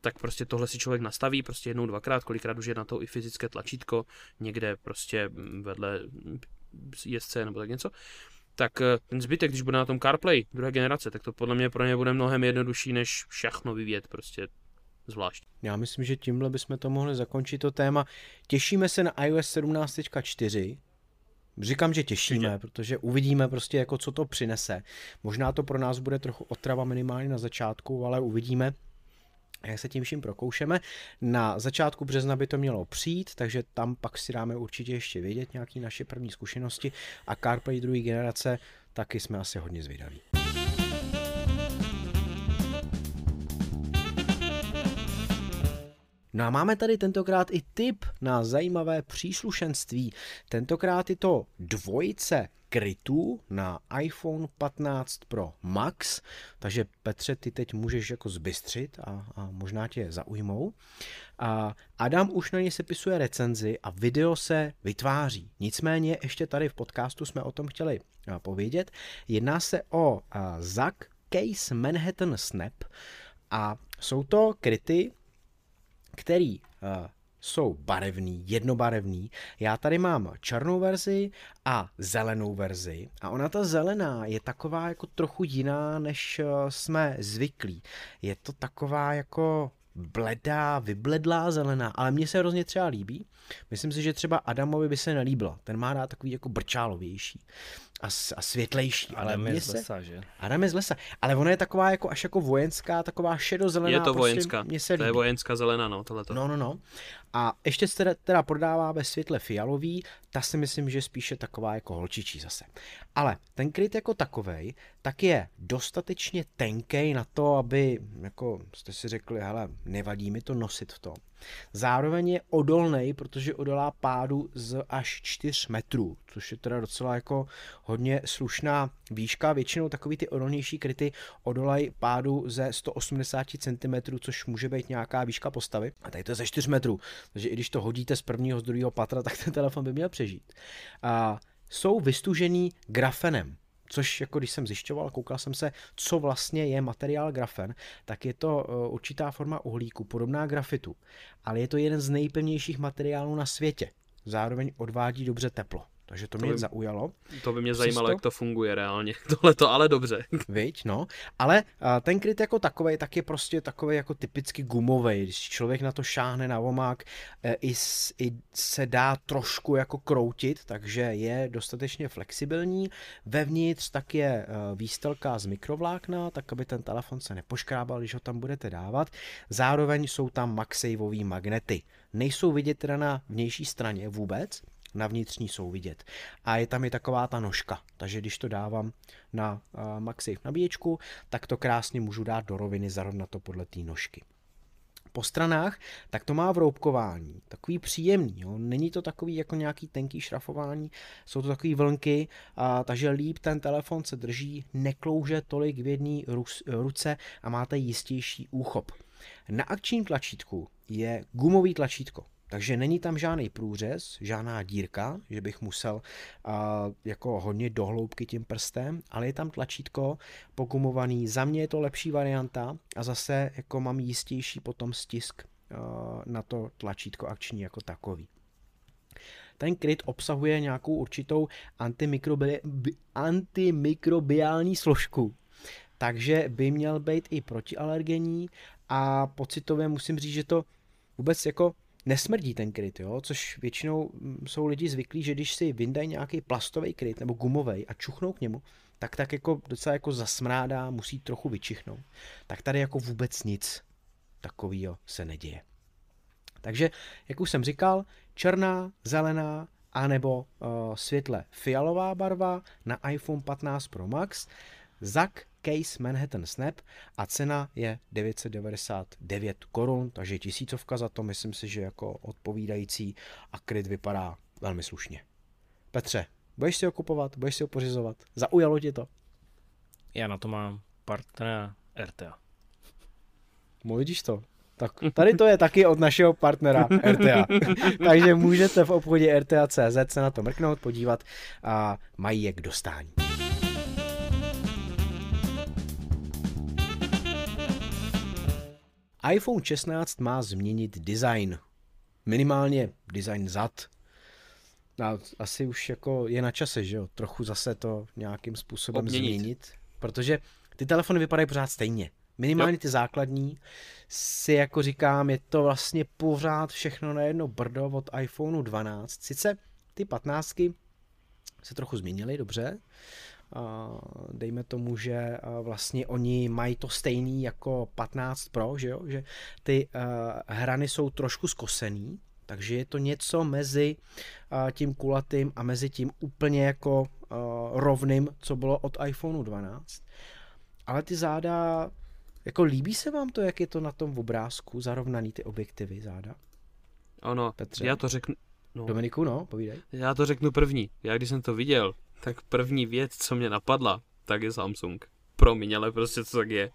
tak prostě tohle si člověk nastaví prostě jednou, dvakrát, kolikrát už je na to i fyzické tlačítko, někde prostě vedle jezdce nebo tak něco, tak eh, ten zbytek, když bude na tom CarPlay druhé generace, tak to podle mě pro ně bude mnohem jednodušší, než všechno vyvíjet prostě zvlášť. Já myslím, že tímhle bychom to mohli zakončit to téma. Těšíme se na iOS 17.4. Říkám, že těšíme, Určitě. protože uvidíme prostě, jako co to přinese. Možná to pro nás bude trochu otrava minimálně na začátku, ale uvidíme, jak se tím vším prokoušeme. Na začátku března by to mělo přijít, takže tam pak si dáme určitě ještě vědět nějaké naše první zkušenosti a CarPlay druhé generace taky jsme asi hodně zvědaví. No a máme tady tentokrát i tip na zajímavé příslušenství. Tentokrát je to dvojice krytů na iPhone 15 Pro Max, takže Petře, ty teď můžeš jako zbystřit a, a možná tě zaujmou. A Adam už na ně sepisuje recenzi a video se vytváří. Nicméně ještě tady v podcastu jsme o tom chtěli povědět. Jedná se o a, ZAC Case Manhattan Snap a jsou to kryty, který uh, jsou barevný, jednobarevný. Já tady mám černou verzi a zelenou verzi. A ona ta zelená je taková jako trochu jiná, než uh, jsme zvyklí. Je to taková jako bledá, vybledlá zelená, ale mně se hrozně třeba líbí. Myslím si, že třeba Adamovi by se nelíbila. Ten má rád takový jako brčálovější a, a světlejší. Ale Ale mně z se... lesa, že? Adam je z lesa, ale ona je taková jako až jako vojenská, taková šedozelená. je to prostě vojenská, se to je líbí. vojenská zelená, no, tohleto. No, no, no. A ještě se teda, teda prodává ve světle fialový, ta si myslím, že spíše taková jako holčičí zase. Ale ten kryt jako takovej, tak je dostatečně tenkej na to, aby, jako jste si řekli, hele, nevadí mi to nosit v tom. Zároveň je odolný, protože odolá pádu z až 4 metrů, což je teda docela jako hodně slušná výška. Většinou takový ty odolnější kryty odolají pádu ze 180 cm, což může být nějaká výška postavy. A tady to je ze 4 metrů, takže i když to hodíte z prvního, z druhého patra, tak ten telefon by měl přežít. A jsou vystužený grafenem, což jako když jsem zjišťoval, koukal jsem se, co vlastně je materiál grafen, tak je to uh, určitá forma uhlíku, podobná grafitu, ale je to jeden z nejpevnějších materiálů na světě. Zároveň odvádí dobře teplo. Takže to, To mě by- zaujalo. To by mě Přesto- zajímalo, jak to funguje reálně. Tohle to ale dobře. Viď, no. Ale a, ten kryt jako takový, tak je prostě takový jako typicky gumový. Když člověk na to šáhne na omák, e, i, s- i se dá trošku jako kroutit, takže je dostatečně flexibilní. Vevnitř tak je e, výstelka z mikrovlákna, tak aby ten telefon se nepoškrábal, když ho tam budete dávat. Zároveň jsou tam MagSafeové magnety. Nejsou vidět teda na vnější straně vůbec, na vnitřní jsou vidět. A je tam i taková ta nožka, takže když to dávám na MagSafe nabíječku, tak to krásně můžu dát do roviny zarovnat to podle té nožky. Po stranách, tak to má vroubkování, takový příjemný, jo? není to takový jako nějaký tenký šrafování, jsou to takové vlnky, a, takže líp ten telefon se drží, neklouže tolik v jedné ruce a máte jistější úchop. Na akčním tlačítku je gumový tlačítko, takže není tam žádný průřez, žádná dírka, že bych musel uh, jako hodně dohloubky tím prstem, ale je tam tlačítko pogumovaný. Za mě je to lepší varianta a zase jako mám jistější potom stisk uh, na to tlačítko akční jako takový. Ten kryt obsahuje nějakou určitou antimikrobi- bi- antimikrobiální složku, takže by měl být i protialergenní a pocitově musím říct, že to vůbec jako nesmrdí ten kryt, jo? což většinou mm, jsou lidi zvyklí, že když si vyndají nějaký plastový kryt nebo gumový a čuchnou k němu, tak tak jako docela jako zasmrádá, musí trochu vyčichnout. Tak tady jako vůbec nic takového se neděje. Takže, jak už jsem říkal, černá, zelená, anebo uh, světle fialová barva na iPhone 15 Pro Max, ZAC case Manhattan Snap a cena je 999 korun, takže tisícovka za to, myslím si, že jako odpovídající a kryt vypadá velmi slušně. Petře, budeš si ho kupovat, budeš si ho pořizovat? Zaujalo ti to? Já na to mám partnera RTA. No vidíš to. Tak tady to je taky od našeho partnera RTA. Takže můžete v obchodě RTA.cz se na to mrknout, podívat a mají je k dostání. iPhone 16 má změnit design. Minimálně design zad. A asi už jako je na čase, že jo? Trochu zase to nějakým způsobem Obměnit. změnit. Protože ty telefony vypadají pořád stejně. Minimálně ty základní si jako říkám, je to vlastně pořád všechno na jedno brdo od iPhoneu 12. Sice ty 15 se trochu změnily, dobře. Dejme tomu, že vlastně oni mají to stejný jako 15 Pro, že jo? Že ty hrany jsou trošku skosený, takže je to něco mezi tím kulatým a mezi tím úplně jako rovným, co bylo od iPhoneu 12. Ale ty záda, jako líbí se vám to, jak je to na tom obrázku, zarovnaný ty objektivy záda? Ono, Petře? já to řeknu, no, Dominiku, no, povídej. já to řeknu první. Já když jsem to viděl, tak první věc, co mě napadla, tak je Samsung. Promiň, ale prostě to tak je.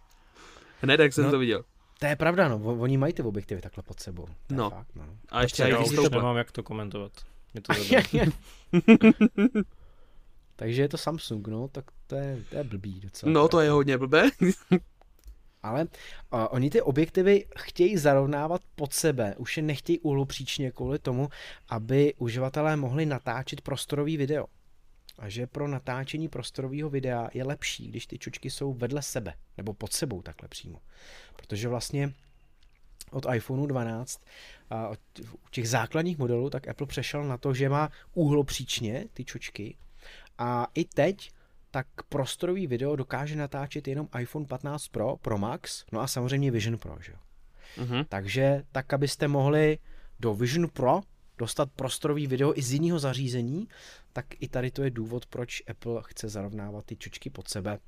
Hned jak jsem No. to viděl. To je pravda, no, oni mají ty objektivy takhle pod sebou. To je No. Fakt, no. A ještě Já když už to- nemám jak to komentovat. Je to. Takže je to Samsung, no, tak to je, to je blbý docela. No to je hodně blbé. Ale uh, oni ty objektivy chtějí zarovnávat pod sebe, už je nechtějí uhlopříčně kvůli tomu, aby uživatelé mohli natáčet prostorový video. A že pro natáčení prostorového videa je lepší, když ty čočky jsou vedle sebe, nebo pod sebou takhle přímo. Protože vlastně od iPhoneu 12 a od u těch základních modelů, tak Apple přešel na to, že má úhlopříčně ty čočky a i teď tak prostorový video dokáže natáčet jenom iPhone 15 Pro, Pro Max, no a samozřejmě Vision Pro, že jo. Mhm. Takže tak, abyste mohli do Vision Pro dostat prostorový video i z jiného zařízení, tak i tady to je důvod, proč Apple chce zarovnávat ty čočky pod sebe.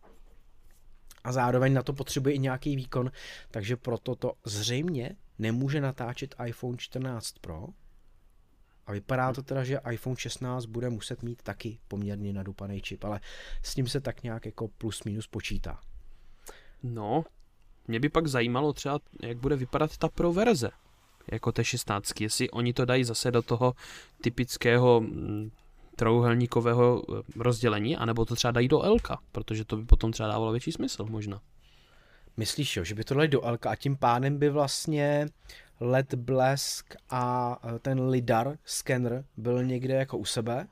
A zároveň na to potřebuje i nějaký výkon, takže proto to zřejmě nemůže natáčet iPhone 14 Pro. A vypadá to teda, že iPhone 16 bude muset mít taky poměrně nadupaný čip, ale s ním se tak nějak jako plus minus počítá. No, mě by pak zajímalo třeba, jak bude vypadat ta pro verze. Jako té 16, jestli oni to dají zase do toho typického mm, trouhelníkového eh, rozdělení, anebo to třeba dají do L, protože to by potom třeba dávalo větší smysl možná. Myslíš, jo, že by to dali do L a tím pádem by vlastně LED blesk a e, ten lidar scanner byl někde jako u sebe?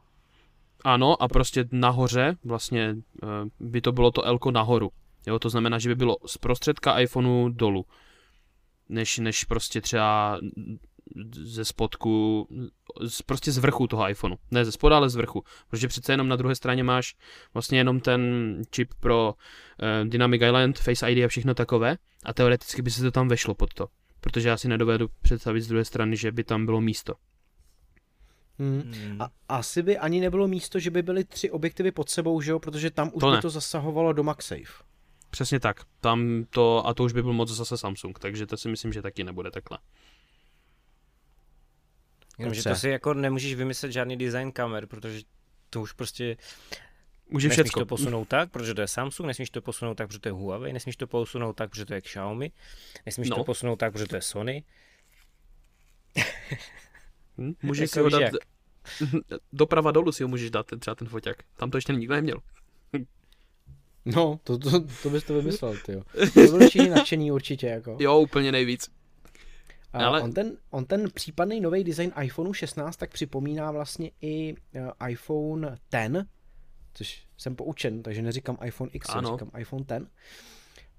Ano, a prostě nahoře vlastně eh, by to bylo to L nahoru. Jo, to znamená, že by bylo z prostředka iPhoneu dolů. Než, než prostě třeba ze spodku, z, prostě z vrchu toho iPhoneu. Ne ze spoda, ale z vrchu. Protože přece jenom na druhé straně máš vlastně jenom ten čip pro uh, Dynamic Island, Face ID a všechno takové. A teoreticky by se to tam vešlo pod to. Protože já si nedovedu představit z druhé strany, že by tam bylo místo. Hmm. Hmm. A asi by ani nebylo místo, že by byly tři objektivy pod sebou, že jo? Protože tam už To by ne. to zasahovalo do MagSafe. Přesně tak. Tam to, a to už by byl moc zase Samsung, takže to si myslím, že taky nebude takhle. Jenomže to si jako nemůžeš vymyslet žádný design kamer, protože to už prostě Může nesmíš všecko. to posunout tak, protože to je Samsung, nesmíš to posunout tak, protože to je Huawei, nesmíš to posunout tak, protože to je Xiaomi, nesmíš No. to posunout tak, protože to je Sony. Hm? Můžeš Jako si ho dát jak. doprava dolů si ho můžeš dát, ten, třeba ten foťák. Tam to ještě nikdo neměl. No, to, to, to bys to vymyslel, ty jo. To byli všichni nadšení určitě, jako. Jo, úplně nejvíc. A Ale- on, ten, on ten případný nový design iPhoneu 16 tak připomíná vlastně i eh, iPhone 10, což jsem poučen, takže neříkám iPhone X, Ano. říkám iPhone 10.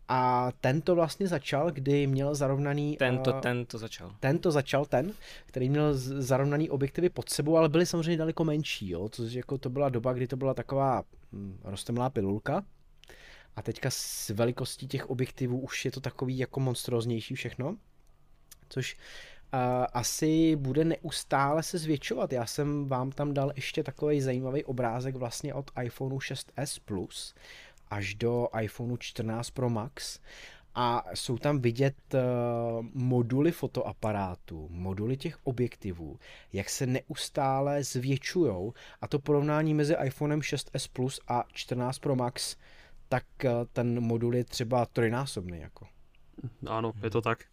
A ten to vlastně začal, kdy měl zarovnaný... Tento, eh, ten to začal. ten to začal ten, který měl zarovnaný objektivy pod sebou, ale byly samozřejmě daleko menší, jo, což jako to byla doba, kdy to byla taková hm, rostomlá pilulka. A teďka s velikostí těch objektivů už je to takový jako monstróznější všechno, což uh, asi bude neustále se zvětšovat. Já jsem vám tam dal ještě takový zajímavý obrázek vlastně od iPhoneu 6s Plus až do iPhoneu 14 Pro Max a jsou tam vidět uh, moduly fotoaparátu, moduly těch objektivů, jak se neustále zvětšujou a to porovnání mezi iPhonem 6s Plus a 14 Pro Max, tak uh, ten modul je třeba trojnásobný jako. Ano, je to tak.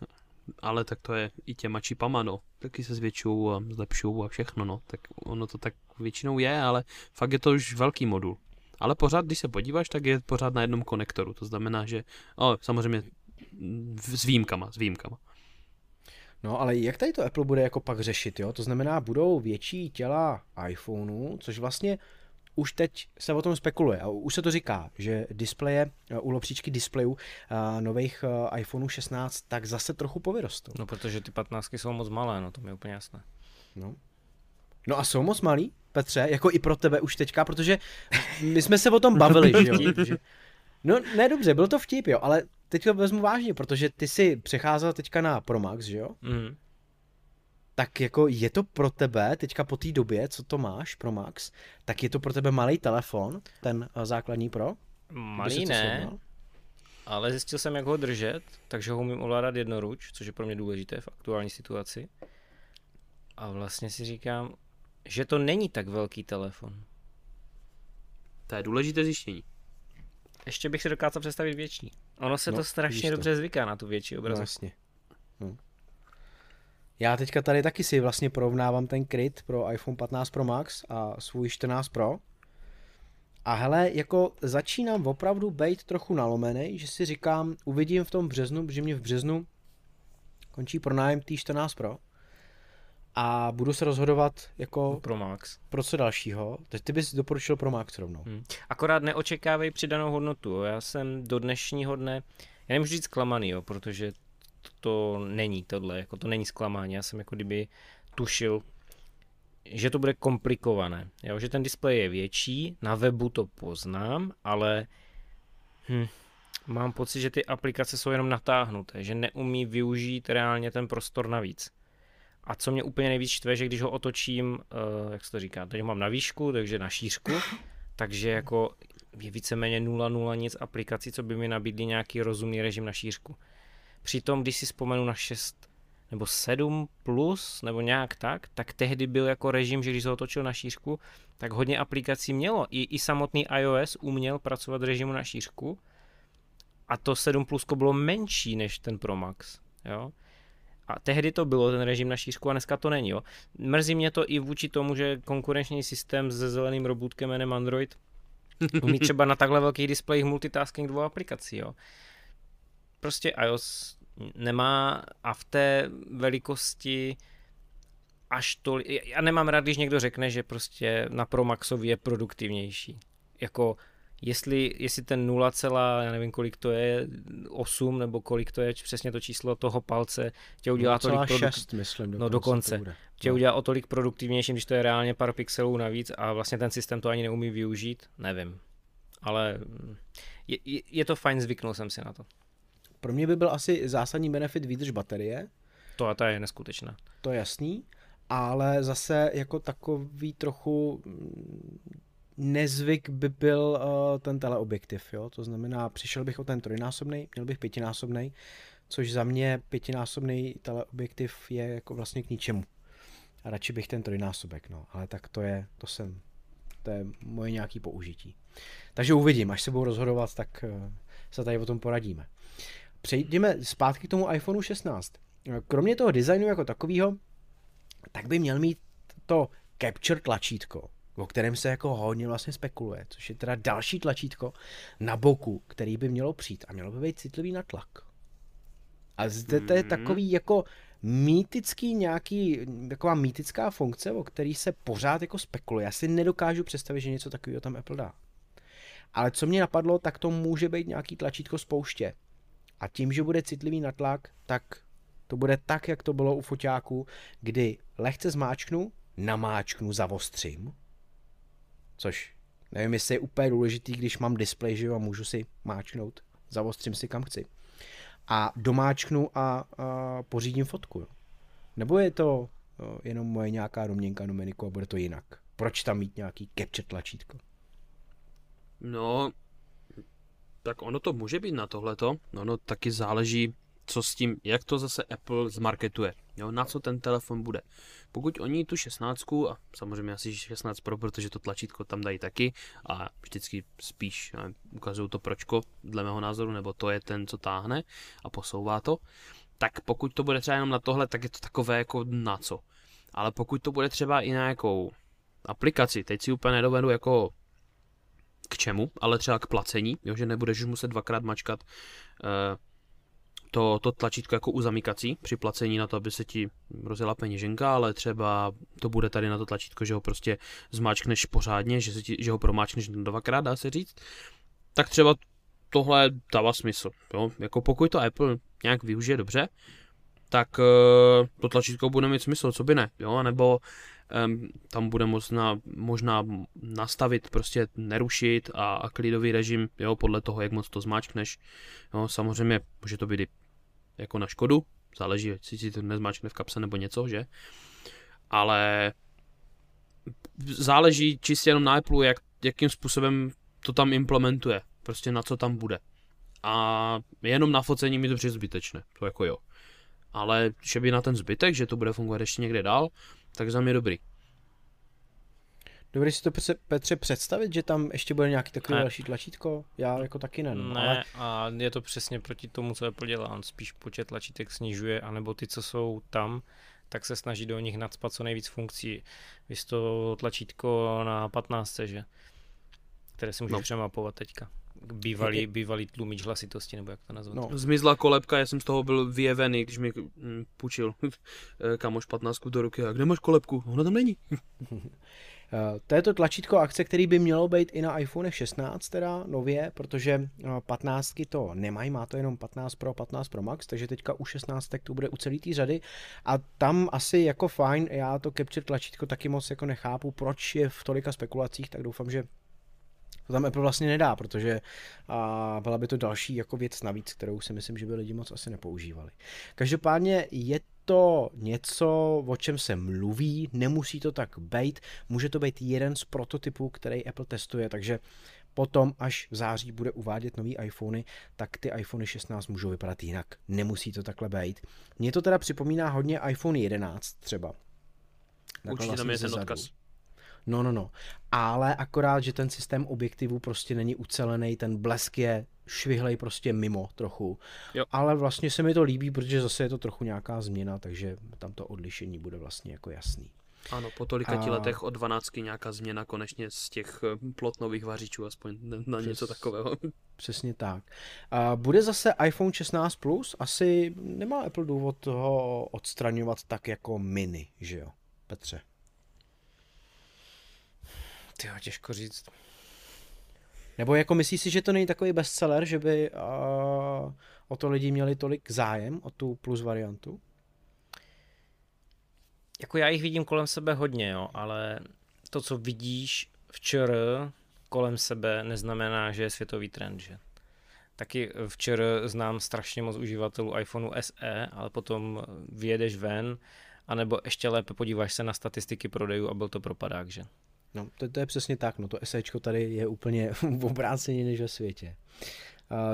Ale tak to je i těma čipama, no. Taky se zvětšují a zlepšují a všechno, no. Tak ono to tak většinou je, ale fakt je to už velký modul. Ale pořád, když se podíváš, tak je pořád na jednom konektoru. To znamená, že o, samozřejmě s výjimkama, s výjimkama. No ale jak tady to Apple bude jako pak řešit, jo? To znamená, budou větší těla iPhoneu, což vlastně už teď se o tom spekuluje a už se to říká, že displeje, u lopříčky displejů nových iPhoneů 16 tak zase trochu povyrostou. No protože ty 15 jsou moc malé, no to mi je úplně jasné. No. No a jsou moc malý, Petře, jako i pro tebe už teďka, protože my jsme se o tom bavili, že jo? No ne, dobře, byl to vtip, jo, ale teď to vezmu vážně, protože ty si přecházel teďka na Pro Max, že jo? Mm. Tak jako je to pro tebe, teďka po té době, co to máš, Pro Max, tak je to pro tebe malý telefon, ten uh, základní Pro? Malý ne, ale zjistil jsem, jak ho držet, takže ho umím ovládat jednoruč, což je pro mě důležité v aktuální situaci. A vlastně si říkám, že to není tak velký telefon. To je důležité zjištění. Ještě bych si dokázal představit větší. Ono se no, to strašně to. dobře zvyká na tu větší obrazovku. No, jasně. No. Já teďka tady taky si vlastně porovnávám ten kryt pro iPhone 15 Pro Max a svůj 14 Pro. A hele, jako začínám opravdu být trochu nalomený, že si říkám, uvidím v tom březnu, že mě v březnu končí pronájem t 14 Pro a budu se rozhodovat jako pro Max. Pro co dalšího. Teď ty bys doporučil pro Max rovnou. Hmm. Akorát neočekávej přidanou hodnotu. Já jsem do dnešního dne, já nemůžu říct zklamaný, jo, protože to, není tohle, jako to není zklamání. Já jsem jako kdyby tušil, že to bude komplikované. Jo, že ten displej je větší, na webu to poznám, ale hm, mám pocit, že ty aplikace jsou jenom natáhnuté, že neumí využít reálně ten prostor navíc. A co mě úplně nejvíc štve, že když ho otočím, uh, jak se to říká, teď ho mám na výšku, takže na šířku, takže jako je víceméně 0,0 nic aplikací, co by mi nabídly nějaký rozumný režim na šířku. Přitom, když si vzpomenu na 6 nebo 7 plus, nebo nějak tak, tak tehdy byl jako režim, že když se otočil na šířku, tak hodně aplikací mělo. I, i samotný iOS uměl pracovat režimu na šířku a to 7 plusko bylo menší než ten Pro Max. Jo? A tehdy to bylo ten režim na šířku a dneska to není. Jo. Mrzí mě to i vůči tomu, že konkurenční systém se zeleným robotkem jménem Android umí třeba na takhle velkých displejích multitasking dvou aplikací. Jo. Prostě iOS nemá a v té velikosti až to. Já nemám rád, když někdo řekne, že prostě na Pro Maxovi je produktivnější. Jako jestli, jestli ten 0, já nevím kolik to je, 8 nebo kolik to je přesně to číslo toho palce, tě udělá tolik produk... 6, myslím, dokonce. No dokonce. Tě no. udělá o tolik produktivnějším, když to je reálně pár pixelů navíc a vlastně ten systém to ani neumí využít, nevím. Ale je, je, je to fajn, zvyknul jsem si na to. Pro mě by byl asi zásadní benefit výdrž baterie. To a ta je neskutečná. To je jasný, ale zase jako takový trochu nezvyk by byl uh, ten teleobjektiv, jo? to znamená, přišel bych o ten trojnásobný, měl bych pětinásobný, což za mě pětinásobný teleobjektiv je jako vlastně k ničemu. A radši bych ten trojnásobek, no, ale tak to je, to jsem, to je moje nějaký použití. Takže uvidím, až se budu rozhodovat, tak uh, se tady o tom poradíme. Přejdeme zpátky k tomu iPhoneu 16. Kromě toho designu jako takového, tak by měl mít to capture tlačítko, o kterém se jako hodně vlastně spekuluje, což je teda další tlačítko na boku, který by mělo přijít a mělo by být citlivý na tlak. A zde to je mhm. takový jako mýtický nějaký, taková mýtická funkce, o který se pořád jako spekuluje. Já si nedokážu představit, že něco takového tam Apple dá. Ale co mě napadlo, tak to může být nějaký tlačítko spouště. A tím, že bude citlivý na tlak, tak to bude tak, jak to bylo u foťáku, kdy lehce zmáčknu, namáčknu, zavostřím Což nevím, jestli je úplně důležitý, když mám displej, že a můžu si máčknout, zavostřím si kam chci. A domáčknu a, a pořídím fotku. Jo. Nebo je to jo, jenom moje nějaká domněnka Dominiku a bude to jinak? Proč tam mít nějaký capture tlačítko? No, Tak ono to může být na tohleto, no, no taky záleží, co s tím, jak to zase Apple zmarketuje, jo, na co ten telefon bude. Pokud oni tu 16, a samozřejmě asi 16 Pro, protože to tlačítko tam dají taky a vždycky spíš ukazují to pročko, dle mého názoru, nebo to je ten, co táhne a posouvá to, tak pokud to bude třeba jenom na tohle, tak je to takové jako na co. Ale pokud to bude třeba i na nějakou aplikaci, teď si úplně nedovedu jako k čemu, ale třeba k placení, jo, že nebudeš už muset dvakrát mačkat uh, to, to tlačítko jako u zamykací při placení na to, aby se ti rozjela peněženka, ale třeba to bude tady na to tlačítko, že ho prostě zmáčkneš pořádně, že, se ti, že ho promáčkneš dvakrát, dá se říct, tak třeba tohle dává smysl. Jo? Jako pokud to Apple nějak využije dobře, tak uh, to tlačítko bude mít smysl, co by ne, jo, nebo tam bude možná, možná nastavit, prostě nerušit a, a klidový režim, jo, podle toho, jak moc to zmáčkneš, jo, samozřejmě může to být jako na škodu, záleží, jestli si to nezmáčkne v kapse nebo něco, že, ale záleží čistě jenom na Apple, jak, jakým způsobem to tam implementuje, prostě na co tam bude. A jenom na focení mi to přijde zbytečné, to jako jo. Ale že by na ten zbytek, že to bude fungovat ještě někde dál, tak za mě dobrý. Dobrý si to Petře představit, že tam ještě bude nějaký takový ne. další tlačítko? Já jako taky ne. No, ne, ale... a je to přesně proti tomu, co Apple dělá. On spíš počet tlačítek snižuje, anebo ty, co jsou tam, tak se snaží do nich nadspat co nejvíc funkcí. Vy to tlačítko na 15, že? Které si můžeš no. přemapovat teďka bývalý, bývalý tlumič hlasitosti, nebo jak to nazvat. No. Zmizla kolebka, já jsem z toho byl vyjevený, když mi mm, půjčil eh, kamoš 15 do ruky. A kde máš kolebku? Ona tam není. Eh, to je to tlačítko akce, který by mělo být i na iPhone 16 teda nově, protože 15 eh, to nemají, má to jenom 15 Pro, 15 Pro Max, takže teďka u 16 to bude u celé té řady a tam asi jako fajn, já to capture tlačítko taky moc jako nechápu, proč je v tolika spekulacích, tak doufám, že to tam Apple vlastně nedá, protože a byla by to další jako věc navíc, kterou si myslím, že by lidi moc asi nepoužívali. Každopádně je to něco, o čem se mluví, nemusí to tak být, může to být jeden z prototypů, který Apple testuje, takže potom, až v září bude uvádět nový iPhony, tak ty iPhony 16 můžou vypadat jinak. Nemusí to takhle být. Mně to teda připomíná hodně iPhone 11 třeba. Určitě tam je ten odkaz. No, no, no. Ale akorát, že ten systém objektivů prostě není ucelený, ten blesk je švihlej prostě mimo trochu. Jo. Ale vlastně se mi to líbí, protože zase je to trochu nějaká změna, takže tam to odlišení bude vlastně jako jasný. Ano, po tolika a... letech od 12 nějaká změna konečně z těch eh, plotnových vařičů, aspoň na Přes... něco takového. Přesně tak. A bude zase iPhone 16 Plus? Asi nemá Apple důvod toho odstraňovat tak jako mini, že jo, Petře? Ty těžko říct. Nebo jako myslíš si, že to není takový bestseller, že by uh, o to lidi měli tolik zájem, o tu plus variantu? Jako já jich vidím kolem sebe hodně, jo, ale to, co vidíš včera kolem sebe, neznamená, že je světový trend, že? Taky včera znám strašně moc uživatelů iPhoneu SE, ale potom vyjedeš ven, anebo ještě lépe podíváš se na statistiky prodejů a byl to propadák, že? No, to, to je přesně tak, no to SEčko tady je úplně v obrácení než ve světě.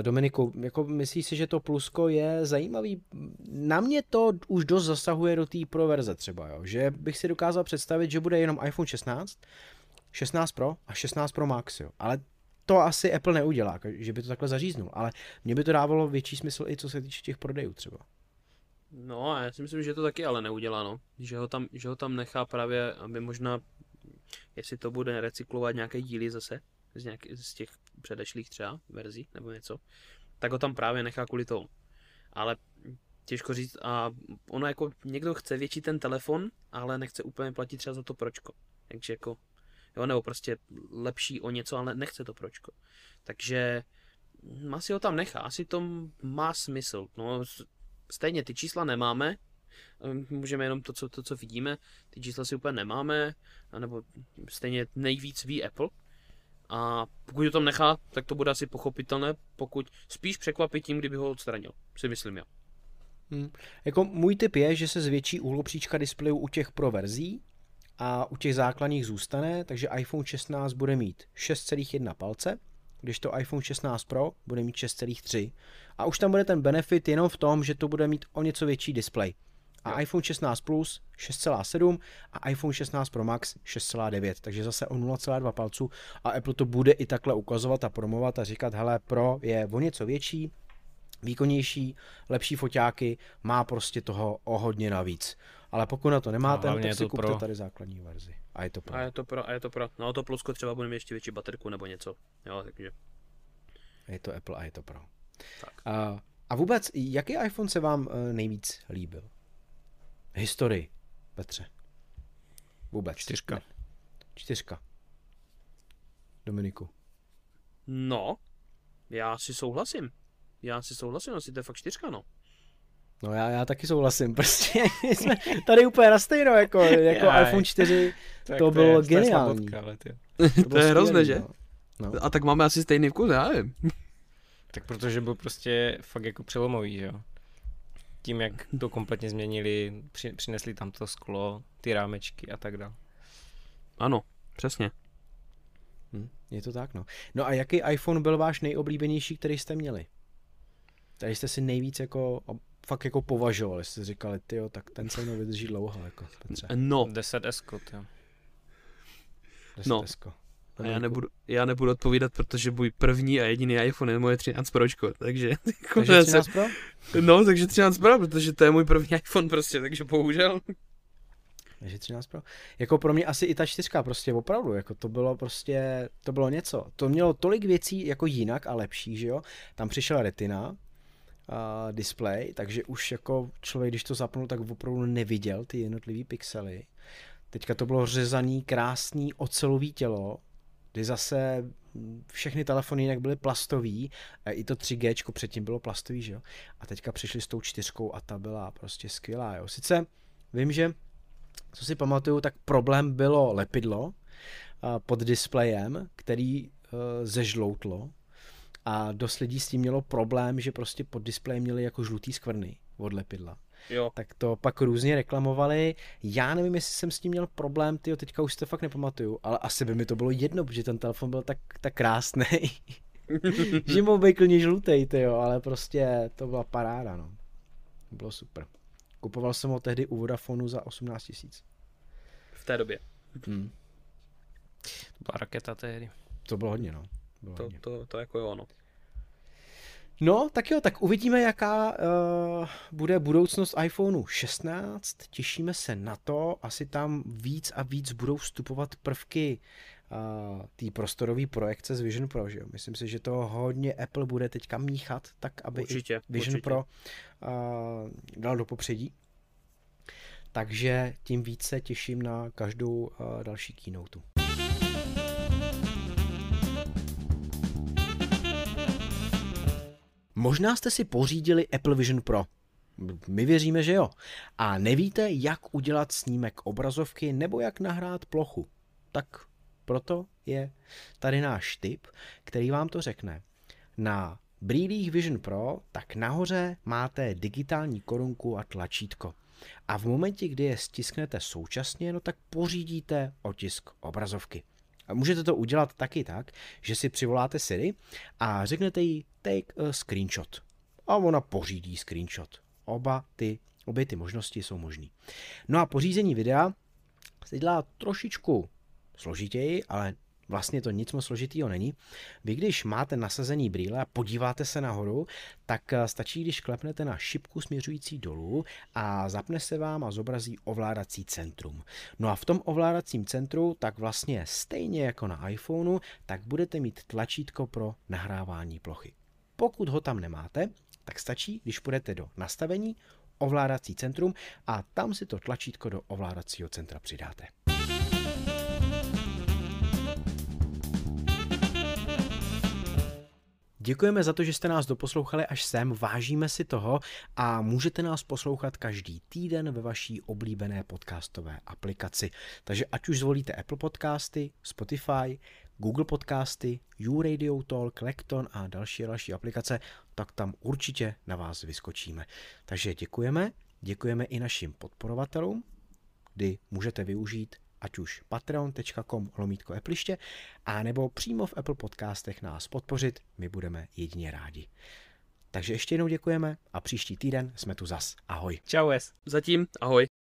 Dominiku, jako myslíš si, že to plusko je zajímavý? Na mě to už dost zasahuje do té pro verze třeba, jo? že bych si dokázal představit, že bude jenom iPhone 16, 16 Pro a 16 Pro Max, jo? ale to asi Apple neudělá, že by to takhle zaříznul, ale mně by to dávalo větší smysl i co se týče těch prodejů třeba. No, já si myslím, že to taky ale neudělá, no. Že ho tam, že ho tam nechá právě, aby možná jestli to bude recyklovat nějaké díly zase z, nějaký, z těch předešlých třeba verzí nebo něco, tak ho tam právě nechá kvůli tomu. Ale těžko říct a ono jako někdo chce větší ten telefon, ale nechce úplně platit třeba za to pročko. Takže jako, jo, nebo prostě lepší o něco, ale nechce to pročko. Takže asi ho tam nechá, asi to má smysl. No, stejně ty čísla nemáme, můžeme jenom to, co, to, co vidíme, ty čísla si úplně nemáme, nebo stejně nejvíc ví Apple. A pokud to tam nechá, tak to bude asi pochopitelné, pokud spíš překvapí tím, kdyby ho odstranil, si myslím já. Hmm. Jako můj tip je, že se zvětší úhlopříčka displejů u těch pro verzí a u těch základních zůstane, takže iPhone 16 bude mít 6,1 palce, když to iPhone 16 Pro bude mít 6,3 a už tam bude ten benefit jenom v tom, že to bude mít o něco větší display. A jo. iPhone 16 Plus 6,7 a iPhone 16 Pro Max 6,9, takže zase o 0,2 palců a Apple to bude i takhle ukazovat a promovat a říkat, hele, Pro je o něco větší, výkonnější, lepší foťáky, má prostě toho o hodně navíc. Ale pokud na to nemáte, no, tak si kupte pro. tady základní verzi. A je to pro. A je to pro, a je to pro. No to plusko třeba bude mít ještě větší baterku nebo něco. Jo, takže. Je to Apple a je to pro. Tak. A, a vůbec, jaký iPhone se vám eh, nejvíc líbil? Historii, Petře. Vůbec. Čtyřka. Čtyřka. Dominiku. No, já si souhlasím. Já si souhlasím, asi to je fakt čtyřka, no. No já, já taky souhlasím, prostě jsme tady úplně na stejno, jako, jako Jaj. iPhone 4, to, to bylo je, geniální. To, ale to, to je hrozné, že? No. A tak máme asi stejný vkus, já nevím. Tak protože byl prostě fakt jako přelomový, že jo? Tím, jak to kompletně změnili, při, přinesli tam to sklo, ty rámečky a tak dále. Ano, přesně. Hm, je to tak, no. No a jaký iPhone byl váš nejoblíbenější, který jste měli? Tady jste si nejvíc jako fakt jako považovali, jste říkali, ty tak ten se mnou vydrží dlouho, jako Petře. No. 10 S, jo. 10 no. A já nebudu, já nebudu odpovídat, protože můj první a jediný iPhone je moje 13 Pročko, takže... Takže 13 Pro? No, takže 13 Pro, protože to je můj první iPhone prostě, takže bohužel. Takže 13 Pro. Jako pro mě asi i ta čtyřka prostě opravdu, jako to bylo prostě, to bylo něco. To mělo tolik věcí jako jinak a lepší, že jo. Tam přišla retina, uh, display, takže už jako člověk, když to zapnul, tak opravdu neviděl ty jednotlivé pixely. Teďka to bylo řezaný, krásný ocelový tělo, kdy zase všechny telefony jinak byly plastový, i to 3G předtím bylo plastový, že jo? A teďka přišli s tou čtyřkou a ta byla prostě skvělá, jo? Sice vím, že co si pamatuju, tak problém bylo lepidlo pod displejem, který uh, zežloutlo, a dost lidí s tím mělo problém, že prostě pod displejem měli jako žlutý skvrny od lepidla. Jo. Tak to pak různě reklamovali. Já nevím, jestli jsem s tím měl problém, ty teďka už si to fakt nepamatuju, ale asi by mi to bylo jedno, protože ten telefon byl tak, tak krásný. že mohl být klidně žlutý, jo, ale prostě to byla paráda, no. Bylo super. Kupoval jsem ho tehdy u Vodafonu za 18 tisíc. V té době. Hmm. To byla raketa tehdy. To bylo hodně, no. Bylo to, hodně. to, to jako jo, ono. No, tak jo, tak uvidíme, jaká uh, bude budoucnost iPhoneu 16. Těšíme se na to. Asi tam víc a víc budou vstupovat prvky uh, té prostorové projekce z Vision Pro. Že jo? Myslím si, že to hodně Apple bude teďka míchat, tak aby určitě, Vision určitě. Pro uh, dal do popředí. Takže tím více těším na každou uh, další keynote. Možná jste si pořídili Apple Vision Pro. My věříme, že jo. A nevíte, jak udělat snímek obrazovky nebo jak nahrát plochu. Tak proto je tady náš tip, který vám to řekne. Na brýlích Vision Pro tak nahoře máte digitální korunku a tlačítko. A v momentě, kdy je stisknete současně, no tak pořídíte otisk obrazovky. A můžete to udělat taky tak, že si přivoláte Siri a řeknete jí take a screenshot. A ona pořídí screenshot. Oba ty, obě ty možnosti jsou možné. No a pořízení videa se dělá trošičku složitěji, ale Vlastně to nic moc složitýho není. Vy když máte nasazený brýle a podíváte se nahoru, tak eh, stačí, když klepnete na šipku směřující dolů a zapne se vám a zobrazí ovládací centrum. No a v tom ovládacím centru, tak vlastně stejně jako na iPhoneu, tak budete mít tlačítko pro nahrávání plochy. Pokud ho tam nemáte, tak stačí, když půjdete do nastavení, ovládací centrum a tam si to tlačítko do ovládacího centra přidáte. Děkujeme za to, že jste nás doposlouchali až sem, vážíme si toho a můžete nás poslouchat každý týden ve vaší oblíbené podcastové aplikaci. Takže ať už zvolíte Apple Podcasty, Spotify, Google Podcasty, YouRadio Talk, Lekton a další další aplikace, tak tam určitě na vás vyskočíme. Takže děkujeme, děkujeme i našim podporovatelům, kdy můžete využít ať už patreon.com lomítko epliště, a nebo přímo v Apple podcastech nás podpořit, my budeme jedině rádi. Takže ještě jednou děkujeme a příští týden jsme tu zas. Ahoj. Čau, es. Zatím ahoj.